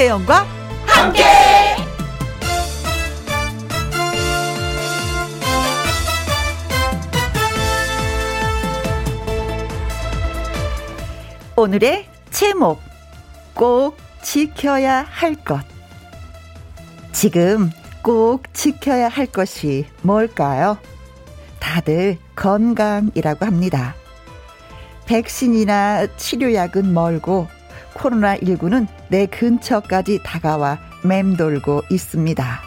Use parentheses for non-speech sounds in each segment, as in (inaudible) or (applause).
김혜영과 함께. 오늘의 제목 꼭 지켜야 할 것. 지금 꼭 지켜야 할 것이 뭘까요? 다들 건강이라고 합니다. 백신이나 치료약은 멀고 코로나19는 내 근처까지 다가와 맴돌고 있습니다.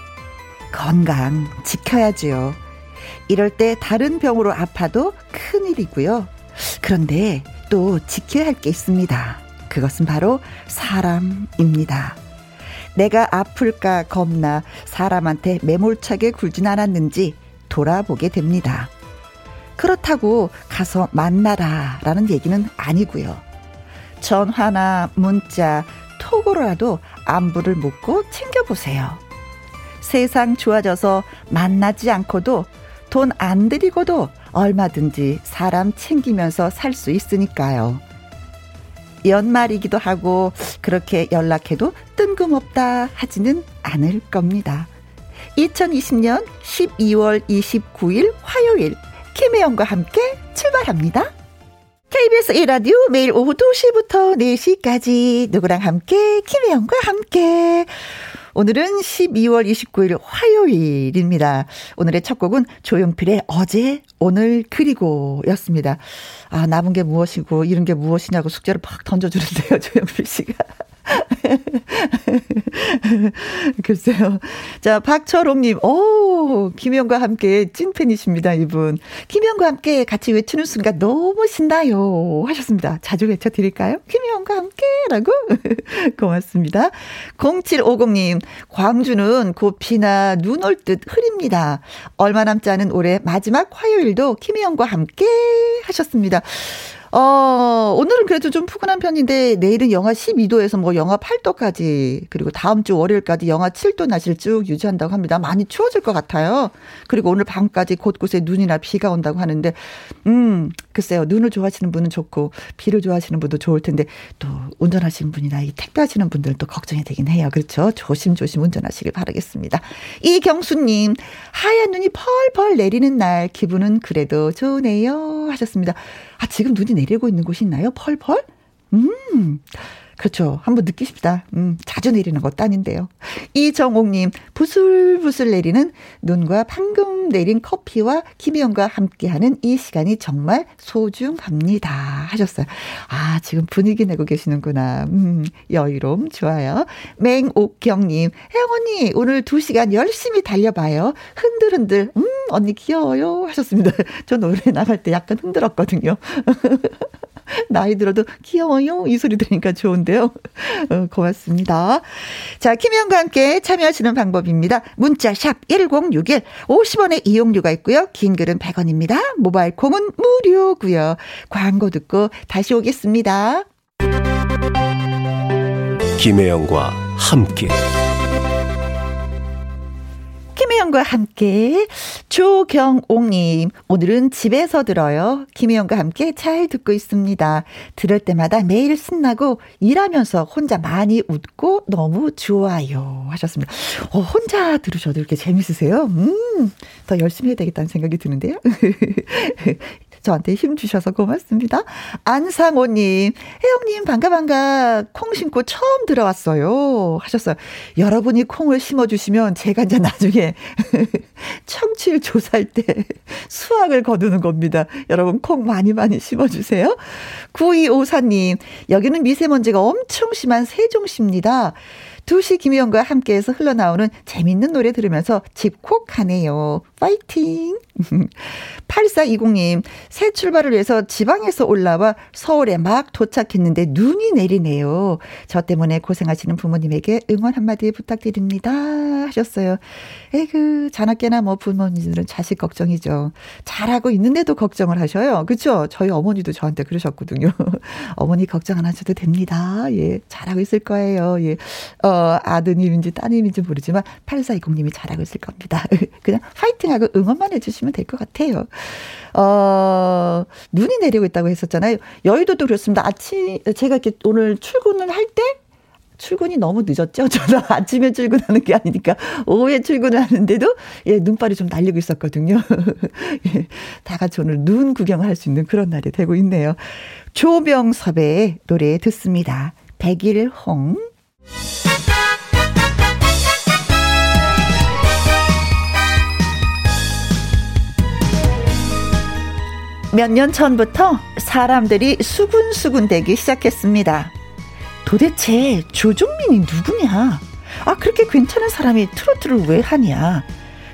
건강 지켜야지요. 이럴 때 다른 병으로 아파도 큰일이고요. 그런데 또 지켜야 할 게 있습니다. 그것은 바로 사람입니다. 내가 아플까 겁나 사람한테 매몰차게 굴진 않았는지 돌아보게 됩니다. 그렇다고 가서 만나라 라는 얘기는 아니고요. 전화나 문자, 톡으로라도 안부를 묻고 챙겨보세요. 세상 좋아져서 만나지 않고도 돈 안 들이고도 얼마든지 사람 챙기면서 살 수 있으니까요. 연말이기도 하고 그렇게 연락해도 뜬금없다 하지는 않을 겁니다. 2020년 12월 29일 화요일 김혜영과 함께 출발합니다. KBS 1라디오 매일 오후 2시부터 4시까지 누구랑 함께 김혜영과 함께 오늘은 12월 29일 화요일입니다. 오늘의 첫 곡은 조용필의 어제, 오늘, 그리고 였습니다. 아, 남은 게 무엇이고, 이런 게 무엇이냐고 숙제를 팍 던져주는데요, (laughs) 조용필 씨가. (laughs) 글쎄요. 자, 박철옥님, 오, 김영과 함께 찐팬이십니다, 이분. 김영과 함께 같이 외치는 순간 너무 신나요. 하셨습니다. 자주 외쳐드릴까요? 김영과 함께 라고. (laughs) 고맙습니다. 0750님, 광주는 곧 비나 눈 올 듯 흐립니다. 얼마 남지 않은 올해 마지막 화요일도 김혜영과 함께 하셨습니다. 어, 오늘은 그래도 좀 푸근한 편인데 내일은 영하 12도에서 뭐 영하 8도까지 그리고 다음 주 월요일까지 영하 7도 낮을 쭉 유지한다고 합니다. 많이 추워질 것 같아요. 그리고 오늘 밤까지 곳곳에 눈이나 비가 온다고 하는데 음, 글쎄요. 눈을 좋아하시는 분은 좋고 비를 좋아하시는 분도 좋을 텐데 또 운전하시는 분이나 이 택배 하시는 분들은 또 걱정이 되긴 해요. 그렇죠? 조심조심 운전하시길 바라겠습니다. 이경수 님 하얀 눈이 펄펄 내리는 날 기분은 그래도 좋네요 하셨습니다. 아 지금 눈이 내리고 있는 곳이 있나요? 펄펄? 음. 그렇죠. 한번 느끼십니다. 음, 자주 내리는 것도 아닌데요. 이정옥님, 부슬부슬 내리는 눈과 방금 내린 커피와 김희영과 함께하는 이 시간이 정말 소중합니다. 하셨어요. 아, 지금 분위기 내고 계시는구나. 음, 여유로움 좋아요. 맹옥경님, 혜영 언니, 오늘 두 시간 열심히 달려봐요. 흔들흔들, 음, 언니 귀여워요. 하셨습니다. (laughs) 저 노래 나갈 때 약간 흔들었거든요. (laughs) (laughs) 나이 들어도 귀여워요. 이 소리 들으니까 좋은데요. 어, 고맙습니다. 자, 김혜영과 함께 참여하시는 방법입니다. 문자 샵 1061, 50원의 이용료가 있고요. 긴 글은 100원입니다. 모바일 콩은 무료고요. 광고 듣고 다시 오겠습니다. 김혜영과 함께. 김혜영과 함께 조경옥님 오늘은 집에서 들어요. 김혜영과 함께 잘 듣고 있습니다. 들을 때마다 매일 신나고 일하면서 혼자 많이 웃고 너무 좋아요 하셨습니다. 어, 혼자 들으셔도 이렇게 재밌으세요? 음, 더 열심히 해야 되겠다는 생각이 드는데요. (laughs) 저한테 힘 주셔서 고맙습니다. 안상호님, 혜영님, 반가, 반가. 콩 심고 처음 들어왔어요. 하셨어요. 여러분이 콩을 심어주시면 제가 이제 나중에 (laughs) 청취율 조사할 때 (laughs) 수확을 거두는 겁니다. 여러분 콩 많이 많이 심어주세요. 9254님, 여기는 미세먼지가 엄청 심한 세종시입니다. 2시 김희영과 함께해서 흘러나오는 재밌는 노래 들으면서 집콕하네요. 파이팅! (laughs) 8420님, 새 출발을 위해서 지방에서 올라와 서울에 막 도착했는데 눈이 내리네요. 저 때문에 고생하시는 부모님에게 응원 한마디 부탁드립니다. 하셨어요. 에그, 자나깨나 뭐 부모님들은 자식 걱정이죠. 잘하고 있는데도 걱정을 하셔요. 그쵸? 저희 어머니도 저한테 그러셨거든요. (laughs) 어머니 걱정 안 하셔도 됩니다. 예, 잘하고 있을 거예요. 예, 어, 아드님인지 따님인지 모르지만 8420님이 잘하고 있을 겁니다. (laughs) 그냥 파이팅 하고 응원만 해주시면 될 것 같아요. 어, 눈이 내리고 있다고 했었잖아요. 여의도도 그렇습니다. 아침, 제가 이렇게 오늘 출근을 할 때, 출근이 너무 늦었죠. (laughs) 저는 아침에 출근하는 게 아니니까 오후에 출근을 하는데도 예, 눈발이 좀 날리고 있었거든요. (laughs) 예, 다 같이 오늘 눈 구경을 할 수 있는 그런 날이 되고 있네요. 조병섭의 노래 듣습니다. 백일홍. 몇 년 전부터 사람들이 수군수군 되기 시작했습니다. 도대체 조종민이 누구냐? 아, 그렇게 괜찮은 사람이 트로트를 왜 하냐?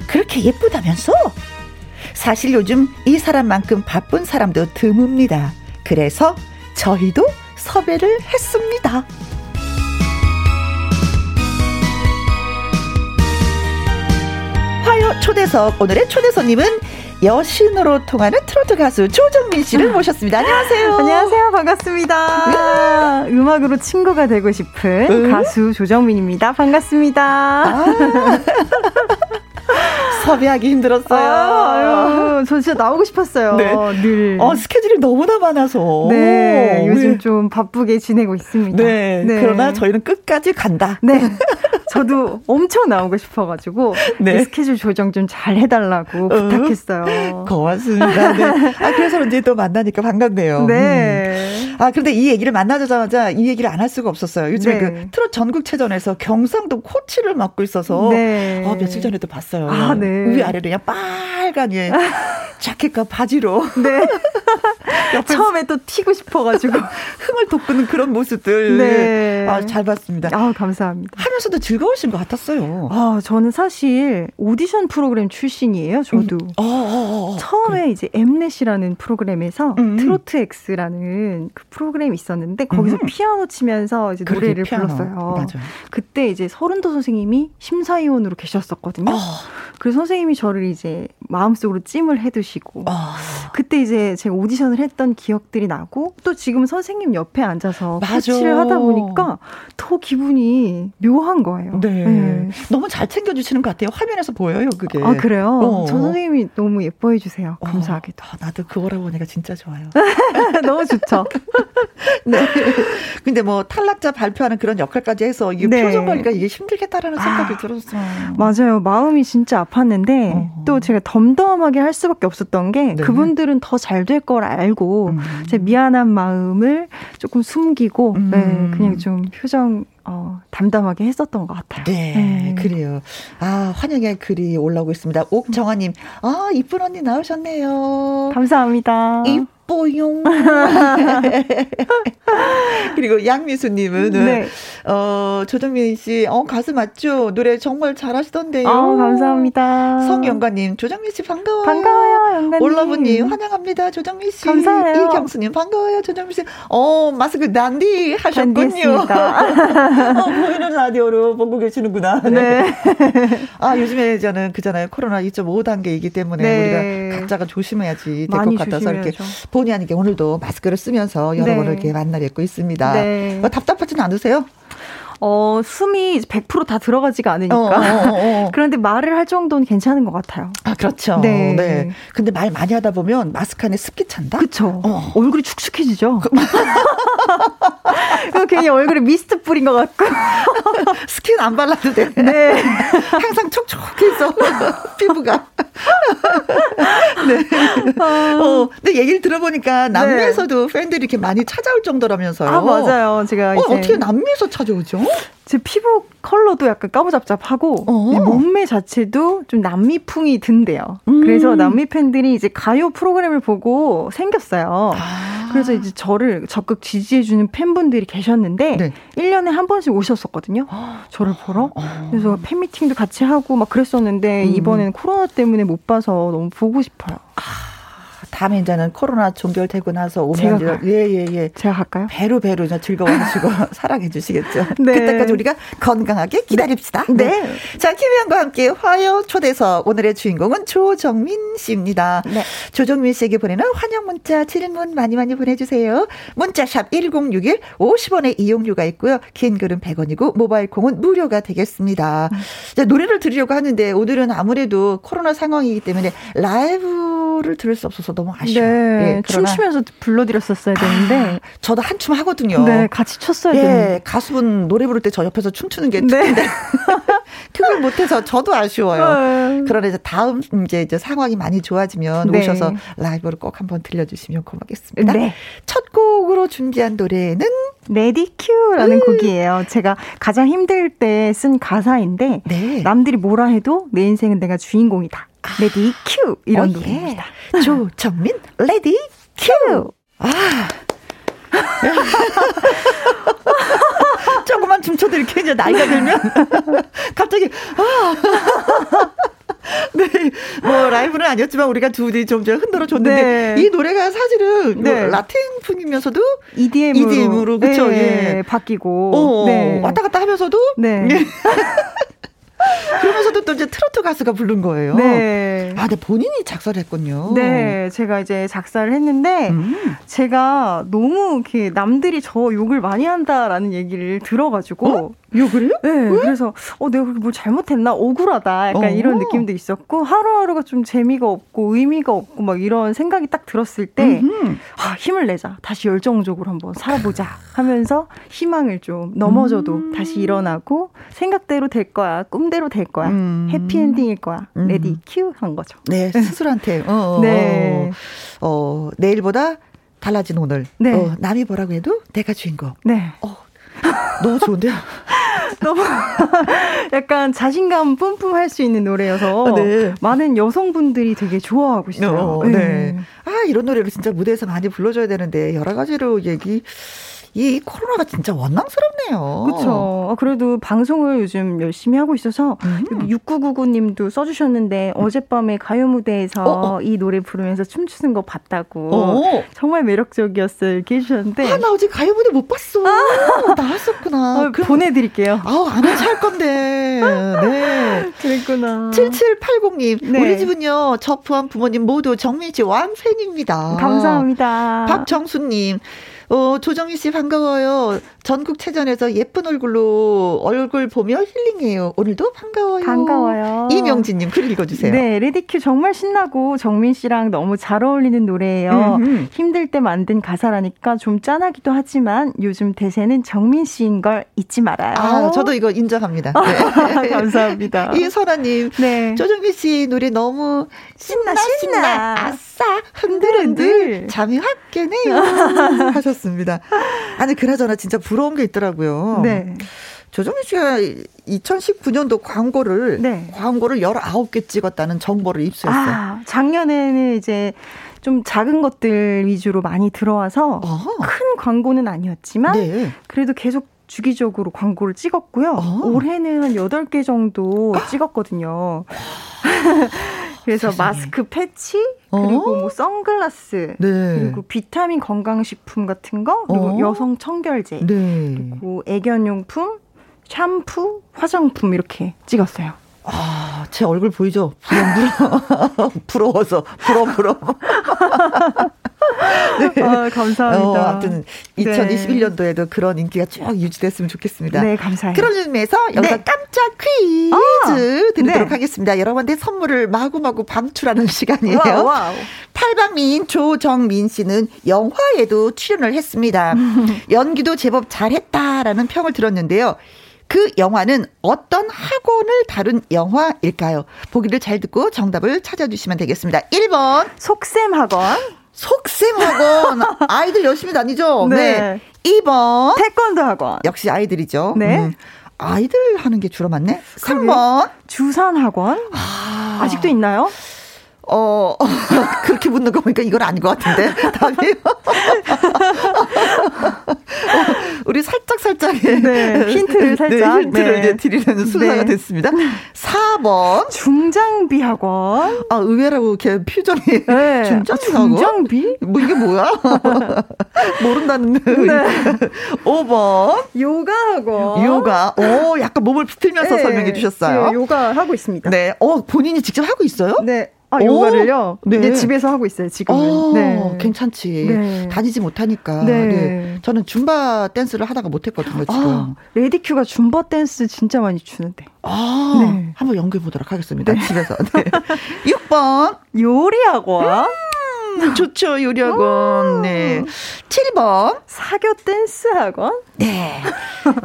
그렇게 예쁘다면서? 사실 요즘 이 사람만큼 바쁜 사람도 드뭅니다. 그래서 저희도 섭외를 했습니다. 화요 초대석 오늘의 초대 손님은 여신으로 통하는 트로트 가수 조정민 씨를 모셨습니다. 안녕하세요. 안녕하세요. 반갑습니다. 음악으로 친구가 되고 싶은 음? 가수 조정민입니다. 반갑습니다. 아. (laughs) 섭외하기 힘들었어요. 아, 저 진짜 나오고 싶었어요. 네. 늘. 어, 스케줄이 너무나 많아서. 네. 요즘 네. 좀 바쁘게 지내고 있습니다. 네. 네. 그러나 저희는 끝까지 간다. 네. (laughs) 저도 엄청 나오고 싶어가지고 네. 스케줄 조정 좀 잘 해달라고 어, 부탁했어요. 고맙습니다. 네. 아 그래서 이제 또 만나니까 반갑네요. 네. 음. 아 그런데 이 얘기를 만나자마자 이 얘기를 안 할 수가 없었어요. 요즘에 네. 그 트롯 전국체전에서 경상도 코치를 맡고 있어서 네. 어, 며칠 전에도 봤어요. 아, 네. 위아래로 그냥 빨간 예. (laughs) 자켓과 바지로. 네. (laughs) 처음에 또 튀고 싶어가지고 (laughs) 흥을 돋구는 그런 모습들. 네. 아, 잘 봤습니다. 아, 감사합니다. 하면서도 즐거우신 것 같았어요. 아, 저는 사실 오디션 프로그램 출신이에요. 저도. 음. 어, 어, 어, 어. 처음에 그래. 이제 엠넷이라는 프로그램에서 음. 트로트 X라는 그 프로그램이 있었는데 거기서 음. 피아노 치면서 이제 노래를 피아노. 불렀어요. 맞아요. 그때 이제 서른도 선생님이 심사위원으로 계셨었거든요. 어. 그 선생님이 저를 이제 마음속으로 찜을 해두시고 어. 그때 이제 제가 오디션을 했던 기억들이 나고 또 지금 선생님 옆에 앉아서 같이를 하다 보니까 더 기분이 묘한 거예요. 네. 네. 너무 잘 챙겨주시는 것 같아요. 화면에서 보여요, 그게. 아 그래요? 어. 저 선생님이 너무 예뻐해 주세요. 어. 감사하게도. 어, 나도 그거라 보니까 진짜 좋아요. (laughs) 너무 좋죠. (laughs) 네. 근데 뭐 탈락자 발표하는 그런 역할까지 해서 이게 네. 표정 관리가 이게 힘들겠다라는 생각이 아, 들었어요. 맞아요. 마음이 진짜 아팠는데 어. 또 제가 덤덤하게 할 수밖에 없었던 게 네. 그분들은 더 잘 될 걸 알고 음. 제 미안한 마음을 조금 숨기고 음. 네, 그냥 좀 표정 어, 담담하게 했었던 것 같아요. 네, 네, 그래요. 아, 환영의 글이 올라오고 있습니다. 옥정아님, 아, 이쁜 언니 나오셨네요. 감사합니다. 이 뽀용. (laughs) 그리고 양미수님은 네. 어 조정민 씨, 어 가수 맞죠? 노래 정말 잘하시던데요. 아 감사합니다. 성영가님, 조정민 씨 반가워요. 반가워요, 영가님. 올라브님 환영합니다, 조정민 씨. 감사해요. 이경수님 반가워요, 조정민 씨. 어 마스크 단디 하셨군요. (laughs) 어, 보이는 라디오로 보고 계시는구나. 네. 네. 아 요즘에 저는 그잖아요, 코로나 2.5 단계이기 때문에 네. 우리가 각자가 조심해야지 될 것 같아서 조심해야죠. 이렇게. 본의 아니게 오늘도 마스크를 쓰면서 여러분을 네. 이렇게 만나 뵙고 있습니다. 네. 어, 답답하진 않으세요? 어, 숨이 100%다 들어가지가 않으니까. 어, 어, 어, 어. (laughs) 그런데 말을 할 정도는 괜찮은 것 같아요. 아, 그렇죠. 네. 네. 근데 말 많이 하다 보면 마스크 안에 습기 찬다? 그쵸. 어. 얼굴이 축축해지죠. 그 괜히 얼굴에 미스트 뿌린 것 같고. (laughs) 스킨 안 발라도 돼. 네. 항상 촉촉해서 (laughs) 피부가. 네. 어, 근데 얘기를 들어보니까 남미에서도 네. 팬들이 이렇게 많이 찾아올 정도라면서요. 아, 맞아요. 제가 어, 어떻게 남미에서 찾아오죠? 제 피부 컬러도 약간 까무잡잡하고 어. 몸매 자체도 좀 남미풍이 든대요. 음. 그래서 남미 팬들이 이제 가요 프로그램을 보고 생겼어요. 아. 그래서 이제 저를 적극 지지해주는 팬분들이 계셨는데 네. 1년에 한 번씩 오셨었거든요. 저를 보러. 어. 그래서 팬미팅도 같이 하고 막 그랬었는데 음. 이번에는 코로나 때문에 못 봐서 너무 보고 싶어요. 아. 다음에 이제는 코로나 종결되고 나서 오면 예예예 예, 예. 제가 갈까요? 배로 배로 즐거워하시고 (laughs) 사랑해 주시겠죠. 네. 그때까지 우리가 건강하게 기다립시다. 네. 네. 자 김희영과 함께 화요 초대석 오늘의 주인공은 조정민 씨입니다. 네. 조정민 씨에게 보내는 환영 문자 질문 많이 많이 보내주세요. 문자샵 1061 50원의 이용료가 있고요. 긴 글은 100원이고 모바일 콩은 무료가 되겠습니다. 음. 자 노래를 들으려고 하는데 오늘은 아무래도 코로나 상황이기 때문에 라이브 라이브를 들을 수 없어서 너무 아쉬워요. 네, 예, 춤추면서 불러드렸었어야 되는데. 아, 저도 한 춤 하거든요. 네, 같이 췄어야 예, 되는데. 가수분 노래 부를 때 저 옆에서 춤추는 게 네. 특인데. 그걸 (laughs) 못해서 저도 아쉬워요. 네. 그러나 이제 다음 이제, 이제 상황이 많이 좋아지면 네. 오셔서 라이브를 꼭 한번 들려주시면 고맙겠습니다. 네. 첫 곡으로 준비한 노래는 ready cue라는 음. 곡이에요. 제가 가장 힘들 때 쓴 가사인데 네. 남들이 뭐라 해도 내 인생은 내가 주인공이다. 아. ready cue 이런 어, 노래입니다. 예. (laughs) 조정민 ready cue. 아. (laughs) 조금만 춤춰드릴게요. 이제 나이가 들면. (laughs) 갑자기, 아. 네. 뭐, 라이브는 아니었지만 우리가 둘이 좀 흔들어 줬는데, 네. 이 노래가 사실은 뭐 네. 뭐 라틴풍이면서도 EDM으로, EDM으로 그쵸? 네. 예. 바뀌고. 어, 어, 네. 왔다 갔다 하면서도. 네. 예. 그러면서도 또 이제 트로트 가수가 부른 거예요. 네. 아, 근데 본인이 작사를 했군요. 네, 제가 이제 작사를 했는데 음. 제가 너무 이렇게 남들이 저 욕을 많이 한다라는 얘기를 들어가지고 어? 욕을요? 네. 왜? 그래서 어 내가 그렇게 뭘 잘못했나 억울하다 약간 어. 이런 느낌도 있었고 하루하루가 좀 재미가 없고 의미가 없고 막 이런 생각이 딱 들었을 때 아, 힘을 내자 다시 열정적으로 한번 살아보자 하면서 희망을 좀 넘어져도 음. 다시 일어나고 생각대로 될 거야 꿈대로 될 거야 음. 해피엔딩일 거야 음. 레디 큐 한 거죠. 네 (laughs) 스스로한테 어, 어, 네. 어, 어, 내일보다 달라진 오늘. 네. 어, 남이 뭐라고 해도 내가 주인공. 네. 어, 너무 좋은데요? (laughs) 너무 (laughs) 약간 자신감 뿜뿜 할 수 있는 노래여서 아, 네. 많은 여성분들이 되게 좋아하고 있어요. 어, 네. 네. 아, 이런 노래를 진짜 무대에서 많이 불러줘야 되는데 여러 가지로 얘기 이 코로나가 진짜 원망스럽네요. 그렇죠. 그래도 방송을 요즘 열심히 하고 있어서 음. 6999님도 써주셨는데 어젯밤에 가요 무대에서 어, 어. 이 노래 부르면서 춤추는 거 봤다고 어. 정말 매력적이었어요 이렇게 해주셨는데 아, 나 어제 가요 무대 못 봤어. 아. 나왔었구나. 어, 보내드릴게요. 아우 안할 건데. 네. (laughs) 그랬구나. 7780님 네. 우리 집은요 저 포함 부모님 모두 정민 씨 완팬입니다. 감사합니다. 박정수님 어, 조정희 씨 반가워요. 전국체전에서 예쁜 얼굴로 얼굴 보며 힐링해요. 오늘도 반가워요. 반가워요. 이명진님 글 읽어주세요. 네, 레디큐 정말 신나고 정민 씨랑 너무 잘 어울리는 노래예요. 음흠. 힘들 때 만든 가사라니까 좀 짠하기도 하지만 요즘 대세는 정민 씨인 걸 잊지 말아요. 아, 저도 이거 인정합니다. 네. (laughs) 감사합니다. (laughs) 이선아님, 네. 조정민 씨 노래 너무 신나 신나, 신나. 아싸 흔들 흔들 잠이 확 깨네요 (laughs) 하셨습니다. 아니 그나저나 진짜 부러 운 게 있더라고요. 네. 조정민 씨가 2019년도 광고를 네. 광고를 19개 찍었다는 정보를 입수했어요. 아, 작년에는 이제 좀 작은 것들 위주로 많이 들어와서 어허. 큰 광고는 아니었지만 네. 그래도 계속 주기적으로 광고를 찍었고요. 어허. 올해는 한 8개 정도 찍었거든요. 그래서 세상에. 마스크 패치 그리고 어? 뭐 선글라스 네. 그리고 비타민 건강식품 같은 거 그리고 어? 여성 청결제 네. 그리고 애견용품 샴푸 화장품 이렇게 찍었어요. 아, 제 얼굴 보이죠? 부러워, (laughs) 부러워서, 부러워, 부러워. 네. 아, 감사합니다. 어, 아무튼 2021년도에도 네. 그런 인기가 쭉 유지됐으면 좋겠습니다. 네, 감사해요. 그런 의미에서 여기서 네. 깜짝 퀴즈 아, 드리도록 네. 하겠습니다. 여러분들 선물을 마구마구 방출하는 (laughs) 시간이에요. 와우, 와우. 팔방미인 조정민 씨는 영화에도 출연을 했습니다. (laughs) 연기도 제법 잘했다라는 평을 들었는데요. 그 영화는 어떤 학원을 다룬 영화일까요? 보기를 잘 듣고 정답을 찾아주시면 되겠습니다. 1번. 속셈 학원. 속셈학원. (laughs) 아이들 열심히 다니죠? 네. 네. 2번. 태권도 학원. 역시 아이들이죠. 네. 음. 아이들 하는 게 주로 많네. 3번. 주산학원. 아. 아직도 있나요? 어, (laughs) 그렇게 묻는 거 보니까 이건 아닌 것 같은데, 답이. 어, (laughs) 우리 살짝살짝. 네, 힌트를 살짝. 네, 힌트를 네. 이제 드리는 순서가 네. 됐습니다. 4번. 중장비 학원. 아, 의외라고 이렇게 표정이. 네. 중장비 아, 중장비? 뭐 이게 뭐야? (laughs) 모른다는. 네. 5번. 요가 학원. 요가. 오, 약간 몸을 비틀면서 네. 설명해 주셨어요. 요가 하고 있습니다. 네. 어, 본인이 직접 하고 있어요? 네. 아, 요가를요? 네. 네. 집에서 하고 있어요, 지금은. 어, 네. 괜찮지. 네. 다니지 못하니까. 네. 네. 저는 줌바 댄스를 하다가 못했거든요, 지금. 아, 레디큐가 줌바 댄스 진짜 많이 추는데. 아, 네. 한번 연구해 보도록 하겠습니다, 네. 집에서. 네. (laughs) 6번. 요리학원. 음. 좋죠, 요리학원. 네. 7번. 사교 댄스 학원. 네.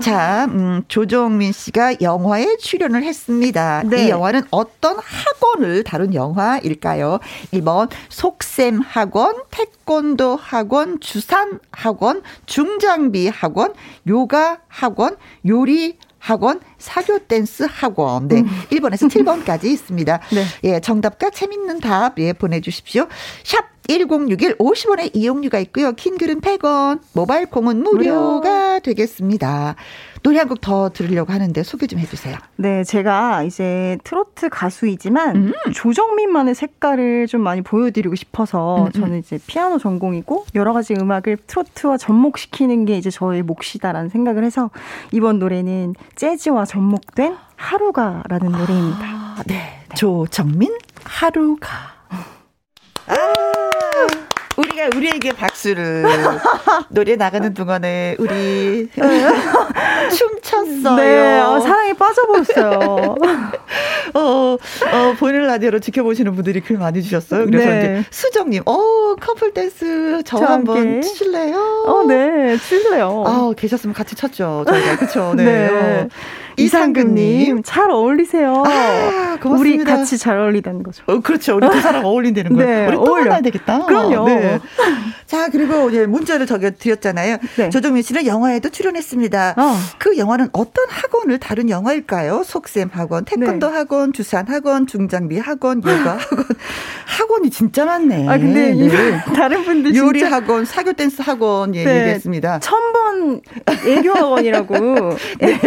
자, 음, 조정민 씨가 영화에 출연을 했습니다. 네. 이 영화는 어떤 학원을 다룬 영화일까요? 1번, 속셈 학원, 태권도 학원, 주산 학원, 중장비 학원, 요가 학원, 요리 학원, 사교 댄스 학원. 네. 음. 1번에서 7번까지 있습니다. (laughs) 네. 예, 정답과 재밌는 답, 예, 보내주십시오. 샵 1061 50원의 이용료가 있고요. 킹글은 100원, 모바일 콩은 무료가 무료. 되겠습니다. 노래 한 곡 더 들으려고 하는데 소개 좀 해주세요. 네, 제가 이제 트로트 가수이지만 음. 조정민만의 색깔을 좀 많이 보여드리고 싶어서 음, 음. 저는 이제 피아노 전공이고 여러 가지 음악을 트로트와 접목시키는 게 이제 저의 몫이다라는 생각을 해서 이번 노래는 재즈와 접목된 하루가라는 아, 노래입니다. 네. 네. 조정민 하루가. 아. (laughs) 우리가 우리에게 박수를 (laughs) 노래 나가는 동안에 우리 (laughs) 춤췄어요. 네, 어, (laughs) 사랑에 빠져버렸어요. 어, 어, 보이는 라디오로 지켜보시는 분들이 글 많이 주셨어요. 그래서 네. 이제 수정님, 어, 커플 댄스 저, 저 한번 추실래요? 어, 네, 추실래요. 아, 계셨으면 같이 췄죠. 저희가 그렇죠. 네. 네. 어. 이상근님 잘 어울리세요. 아, 고맙습니다. 우리 같이 잘 어울리다는 거죠. 어, 그렇죠. 우리 두 사람 어울린다는 거예요. (laughs) 네, 우리 또 어울려. 만나야 되겠다. 그럼요. 네. 자 그리고 이제 문자를 적어 드렸잖아요. 네. 조정민 씨는 영화에도 출연했습니다. 어. 그 영화는 어떤 학원을 다룬 영화일까요? 속셈 학원, 태권도 네. 학원, 주산 학원, 중장비 학원, (laughs) 요가 학원. 학원이 진짜 많네. 아 근데 네. (laughs) 다른 분들 요리 진짜... 학원, 사교 댄스 학원 예, 네. 얘기했습니다. 천번 애교 학원이라고. (laughs) 네.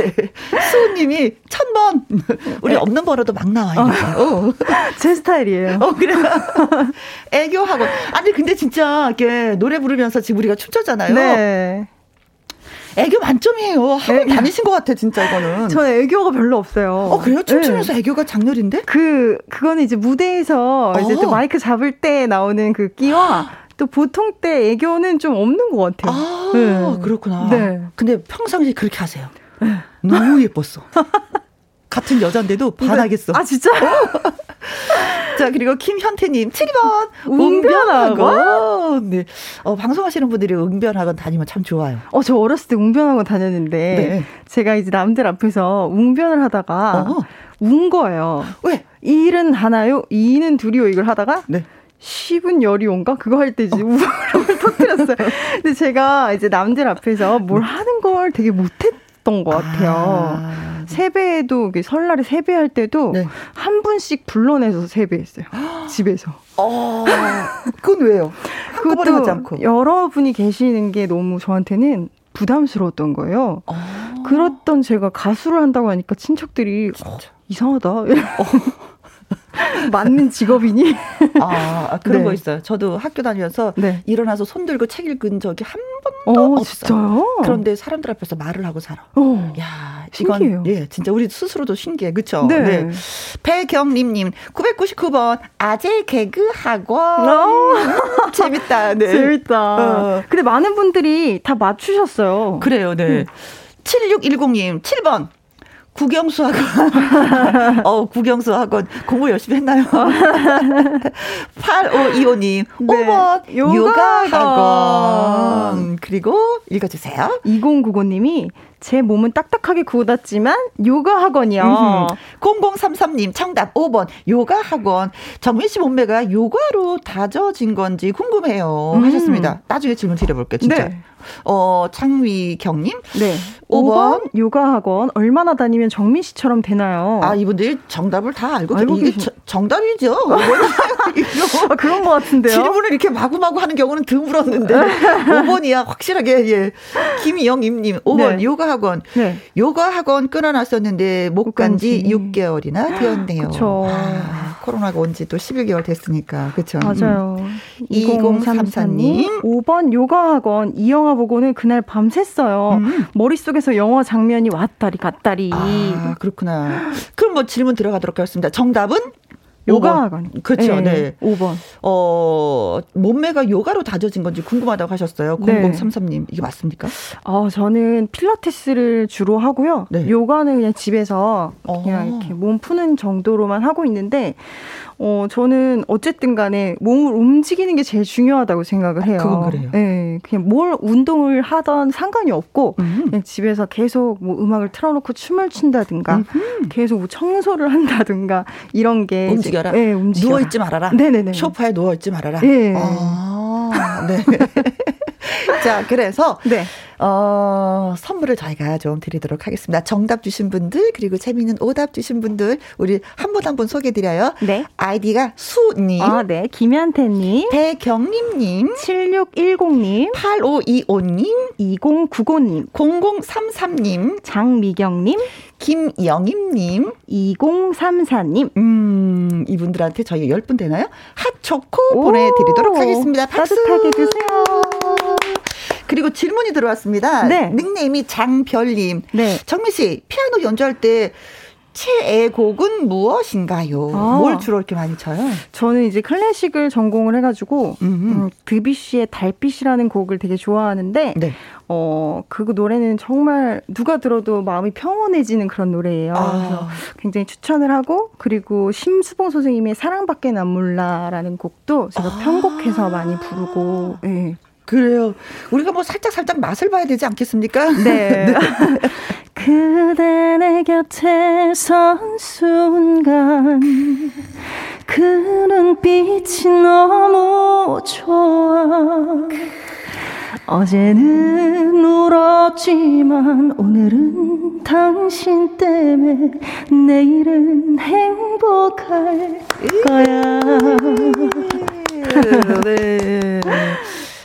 수호님이 천번 우리 네. 없는 번호도 막 나와요. 어. (laughs) 제 스타일이에요. 어 그래. 애교 학원. 아니 근데 진짜 이렇게 노래 부르면서 지금 우리가 춤췄잖아요. 네. 애교 만점이에요. 학원 애, 다니신 것 같아, 진짜 이거는. (laughs) 저 애교가 별로 없어요. 어, 그래요? 춤추면서 네. 애교가 장렬인데? 그, 그거는 이제 무대에서 어. 이제 또 마이크 잡을 때 나오는 그 끼와 또 보통 때 애교는 좀 없는 것 같아요. 아, 네. 그렇구나. 네. 근데 평상시에 그렇게 하세요. 네. 너무 예뻤어. (laughs) 같은 여잔데도 반하겠어. 아, 진짜? (laughs) 자, 그리고 김현태님, 7번. 웅변학원. 네. 어, 방송하시는 분들이 웅변학원 다니면 참 좋아요. 어, 저 어렸을 때 웅변학원 다녔는데, 네. 제가 이제 남들 앞에서 웅변을 하다가, 어. 운 거예요. 왜? 일은 하나요? 이는 둘이요? 이걸 하다가, 네. 10은 열이 온가? 그거 할때 이제 어. 우울함을 (laughs) 터뜨렸어요. 근데 제가 이제 남들 앞에서 뭘 하는 걸 되게 못했던 것 같아요. 아. 세배에도 설날에 세배할 때도 네. 한 분씩 불러내서 세배했어요. 집에서. 어, 그건 왜요? 그것도 하지 않고. 여러분이 계시는 게 너무 저한테는 부담스러웠던 거예요. 어. 그렇던 제가 가수를 한다고 하니까 친척들이 어, 이상하다. 어. (laughs) 맞는 직업이니? 아, 아, 그런 네. 거 있어요. 저도 학교 다니면서 네. 일어나서 손 들고 책 읽은 적이 한 번도 어, 없어요. 진짜요? 그런데 사람들 앞에서 말을 하고 살아. 어, 야, 이건 신기해요. 예, 진짜 우리 스스로도 신기해. 그렇죠? 네. 네. 배경림 님 999번 아재 개그 학원. 어. (laughs) 재밌다. 네. 재밌다. 어. 근데 많은 분들이 다 맞추셨어요. 그래요. 네. 음. 7610님 7번 국영수 학원. (laughs) 어, 국영수 학원. 공부 열심히 했나요? (laughs) 8525님. 네. 5번. 요가 학원. 그리고 읽어주세요. 2095님이 제 몸은 딱딱하게 굳었지만 요가 학원이요. 0033님 정답 5번 요가 학원. 정민 씨 몸매가 요가로 다져진 건지 궁금해요. 음. 하셨습니다. 나중에 질문 드려볼게요. 진짜. 네. 어, 창위경님. 네. 5번, 5번 요가 학원 얼마나 다니면 정민 씨처럼 되나요? 아, 이분들이 정답을 다 알고, 알고 이게 계신... 정답이죠. (laughs) 아, 그런 것 같은데요. 질문을 이렇게 마구마구 하는 경우는 드물었는데 5번이야 (laughs) 확실하게 예. 김영임님 5번 네. 요가 학원. 네. 요가 학원 끊어놨었는데 못 간 지 6개월이나 되었네요. 그쵸. 아, 코로나가 온 지 또 11개월 됐으니까 그렇죠. 맞아요. 음. 2034님 5번 요가 학원 이 영화 보고는 그날 밤샜어요. 음. 머릿속에서 영화 장면이 왔다리 갔다리. 아, 그렇구나. 그럼 뭐 질문 들어가도록 하겠습니다. 정답은 요가학원. 그렇죠. 네. 5번. 어, 몸매가 요가로 다져진 건지 궁금하다고 하셨어요. 0033님. 이게 맞습니까? 어, 저는 필라테스를 주로 하고요. 네. 요가는 그냥 집에서 그냥 어. 이렇게 몸 푸는 정도로만 하고 있는데 어, 저는 어쨌든 간에 몸을 움직이는 게 제일 중요하다고 생각을 해요. 그건 그래요. 네, 그냥 뭘 운동을 하던 상관이 없고, 음. 그냥 집에서 계속 뭐 음악을 틀어놓고 춤을 춘다든가, 음흠. 계속 뭐 청소를 한다든가, 이런 게. 움직여라. 네, 움직여라. 누워있지 말아라. 네네네. 소파에 누워있지 말아라. 네. 아, 네. (laughs) (laughs) 자, 그래서 네. 어, 선물을 저희가 좀 드리도록 하겠습니다. 정답 주신 분들 그리고 재미있는 오답 주신 분들 우리 한 분 한분 소개해 드려요. 네. 아이디가 수님. 아, 네. 김현태 님. 배경림 님. 7610 님. 8525 님. 2095 님. 0033 님. 장미경 님. 김영임 님. 2034 님. 음, 이분들한테 저희 10분 되나요? 핫초코 보내 드리도록 하겠습니다. 박수. 따뜻하게 드세요. 그리고 질문이 들어왔습니다. 네. 닉네임이 장별님. 네. 정미 씨, 피아노 연주할 때 최애 곡은 무엇인가요? 아. 뭘 주로 이렇게 많이 쳐요? 저는 이제 클래식을 전공을 해가지고 음, 드뷔시의 달빛이라는 곡을 되게 좋아하는데 네. 어, 그 노래는 정말 누가 들어도 마음이 평온해지는 그런 노래예요. 아. 그래서 굉장히 추천을 하고 그리고 심수봉 선생님의 사랑밖에 난 몰라라는 곡도 제가 아. 편곡해서 많이 부르고 네. 그래요. 우리가 뭐 살짝 살짝 맛을 봐야 되지 않겠습니까? 네. (laughs) 네. 그대 내 곁에 선 순간 그 눈빛이 너무 좋아 어제는 울었지만 오늘은 당신 때문에 내일은 행복할 거야. 네.